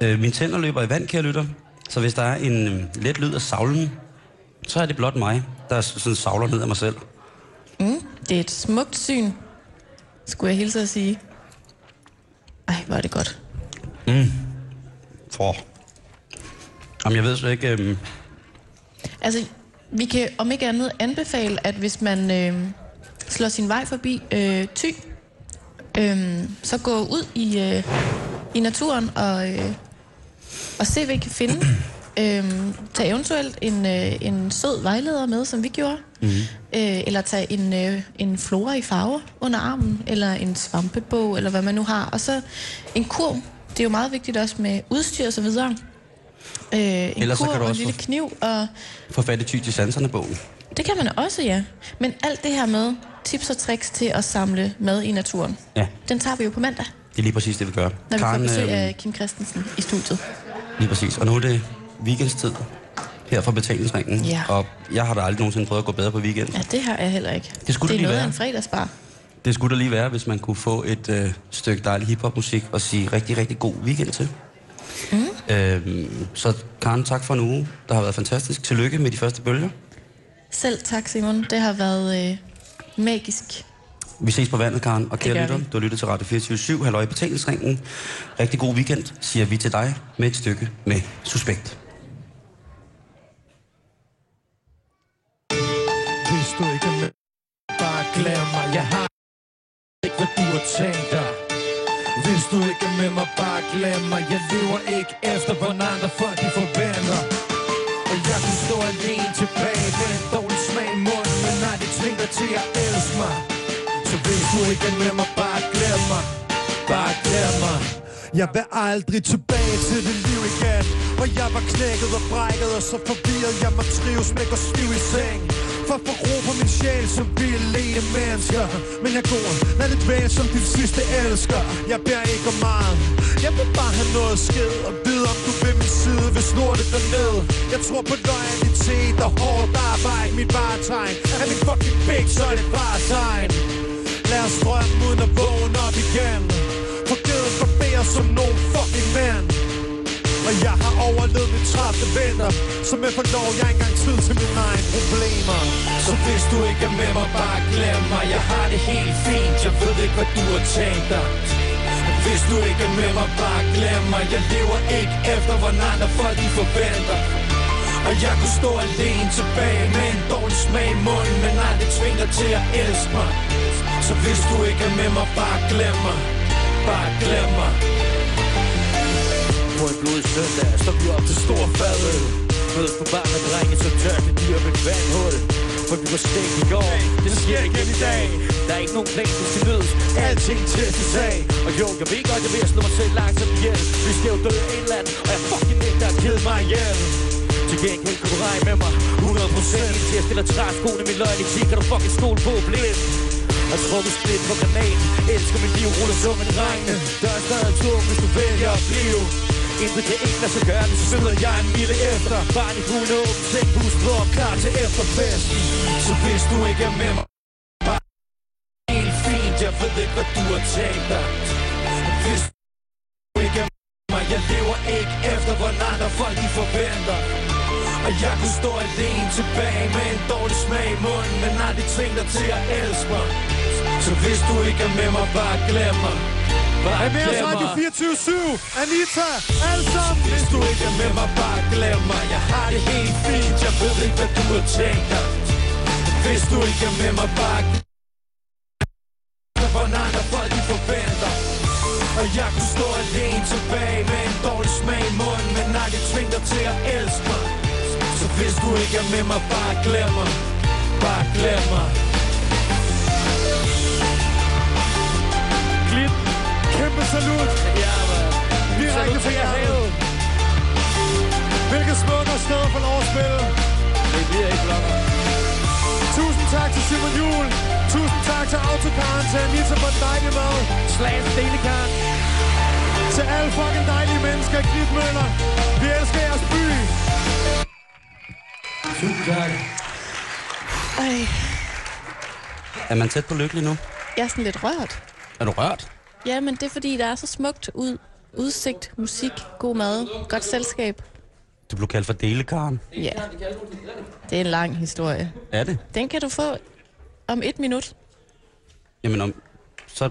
Øh, mine tænder løber i vand, kære lytter. Så hvis der er en øh, let lyd af savlen, så er det blot mig, der sådan savler ned af mig selv. Mm, det er et smukt syn, skulle jeg hilse at sige. Ej, hvor er det godt. Mm. For. Jamen, jeg ved så ikke... Øh, Altså, vi kan om ikke andet anbefale, at hvis man øh, slår sin vej forbi øh, Thy, øh, så gå ud i, øh, i naturen og, øh, og se, hvad I kan finde. øh, tag eventuelt en, øh, en sød vejleder med, som vi gjorde. mm. Øh, eller tag en, øh, en flora i farver under armen, eller en svampebog, eller hvad man nu har. Og så en kurv det er jo meget vigtigt også med udstyr og så videre. Øh, en Ellers så kur kan du og en også lille få- kniv, og For fat i ty til sanserne bogen. det kan man også, ja. Men alt det her med tips og tricks til at samle mad i naturen, Ja, den tager vi jo på mandag, det er lige præcis det, vi gør. når vi får besøg øhm, af Kim Christensen i studiet. Lige præcis. Og nu er det weekendstid her fra betalingsringen. Ja. Og jeg har da aldrig nogensinde prøvet at gå bedre på weekend. Ja, det har jeg heller ikke. Det skulle det er lige noget af være. en fredagsbar. Det skulle da lige være, hvis man kunne få et øh, stykke dejlig hiphopmusik og sige rigtig, rigtig god weekend til. Mm. Øhm, så Karen, tak for en uge. Der har været fantastisk. Tillykke med de første bølger. Selv tak, Simon. Det har været øh, magisk. Vi ses på vandet, Karen. Og kære lytter, du har lyttet til Radio 24 Halløj i betalingsringen. Rigtig god weekend, siger vi til dig med et stykke med Suspekt. Hvis du ikke er med, bare glem mig. Jeg har ikke, hvad du har tænkt dig. Hvis du ikke er med mig, bare glem mig. Jeg lever ikke efter, hvordan andre folk de forventer. Og jeg kunne stå alene tilbage med en dårlig smag i munden. Men nej, det tvinger til at elske mig. Så hvis du ikke er med mig, bare glem mig. Bare glem mig. Jeg vil aldrig tilbage til det liv igen Hvor jeg var knækket og brækket Og så forvirret jeg må trives med at gå stiv i seng for at få ro på min sjæl som vi alene mennesker. Men jeg går, lad det være som din sidste elsker. Jeg bærer ikke om meget Jeg vil bare have noget skid Og vide om du vil min side Hvis lortet det ned. Jeg tror på loyalitet og hårdt arbejde Mit varetegn. Er min fucking big, Så er det bare tegn. Lad os drømme uden at vågne op igen. For givet barberer som nogen fucking mænd og jeg har overlevet mit trætte vinter Så med forlov, jeg engang tid til mine egne problemer. Så hvis du ikke er med mig, bare glem mig. Jeg har det helt fint, jeg ved ikke, hvad du har tænkt dig. Hvis du ikke er med mig, bare glem mig. Jeg lever ikke efter, hvor andre folk de forventer. Og jeg kunne stå alene tilbage med en dårlig smag i munden Men nej, det tvinger til at elske mig. Så hvis du ikke er med mig, bare glem mig. Bare glem mig. På en blodig søndag står vi op til stor fadøl. Mødes på bar med drenge som tørke dyr med et vandhul For vi var stegt i går, det sker igen i dag. Der er ikke nogen plan, der skal nødes, alting testes af Og jo, jeg ved godt, jeg vil slå mig selv langsomt ihjel. Vi skal jo dø en eller anden, og jeg fucking nægter at kede mig ihjel. Til gengæld kan du regne med mig. 100% indtil jeg stiller træskoene Min loyalitet kan du fucking stole på blind. Tror du split på granaten Elsker mit liv, ruller som en regne Der er stadig tom, hvis du vælger at blive Intet kan ikke lade sig gøre, det smider jeg en mille efter. Barn i hulen åben, seng, bus, blå, klar til efterfesten. Så hvis du ikke er med mig Bare helt fint. Jeg ved ikke, hvad du har tænkt dig. Hvis du ikke er med mig Jeg lever ikke efter, hvor andre folk de forventer. Og jeg kunne stå alene tilbage med en dårlig smag i munden Men nej, det tvinger dig til at elske mig? Så hvis du ikke er med mig, bare glem mig. Bare med os Radio mig 24-7, Anita, alle sammen. Hvis du ikke er med mig, bare glem mig. Jeg har det helt fint, jeg ved ikke, hvad du har tænkt dig. Hvis du ikke er med mig, bare glem mig. Hvor andre folk de forventer. Og jeg kunne stå alene tilbage med en dårlig smag i munden Men nej, det tvinger dig til at elske mig. Så hvis du ikke er med mig, bare glem mig. Bare glem mig Kæmpe salut. Ja, man Direkte fra hjertet. Hvilket smukkere sted for lov at spille. Det bliver ikke blogger Tusind tak til Simon Juhl. Tusind tak til Autokaren, til Anita for den dejlige mad. Slags. Til alle fucking dejlige mennesker i Klitmøller. Vi elsker jeres by. Tusind tak Ej, Er man tæt på lykkelig nu? jeg er sådan lidt rørt. Er du rørt? Ja, men det er fordi, der er så smukt ud. Udsigt, musik, god mad, godt selskab. Du blev kaldt for delekaren. Ja, det er en lang historie. Er det? Den kan du få om et minut. Jamen, om, så,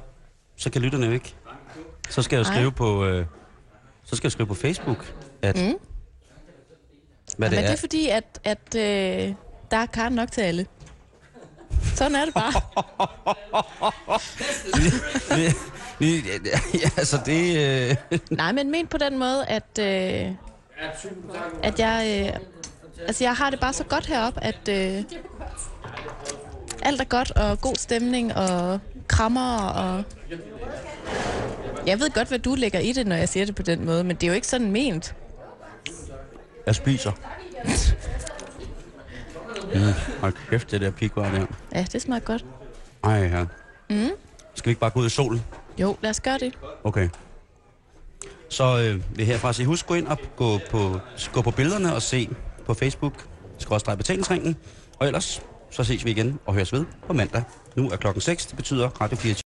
så kan lytterne jo ikke. Så skal jeg jo skrive på, øh, så skal jeg skrive på Facebook, at Mm. hvad det det er. er fordi, at, at øh, der er kart nok til alle. Sådan er det bare. Ja, altså det... Øh, Nej, men men på den måde, at, øh, at jeg, øh, altså jeg har det bare så godt heroppe, at øh, alt er godt, og god stemning, og krammer, og Jeg ved godt, hvad du lægger i det, når jeg siger det på den måde, men det er jo ikke sådan ment. Jeg spiser. Mm, hold kæft, det der pikvar der. Ja, det smager godt. Ej, ja. Mm. Skal vi ikke bare gå ud i solen? Jo, lad os gøre det. Okay. Så øh, vil er herfra sige, husk gå ind og gå på, gå på billederne og se på Facebook, skrådstræk betalingsringen. Og ellers, så ses vi igen og høres ved på mandag. Nu er klokken 6, det betyder Radio 24.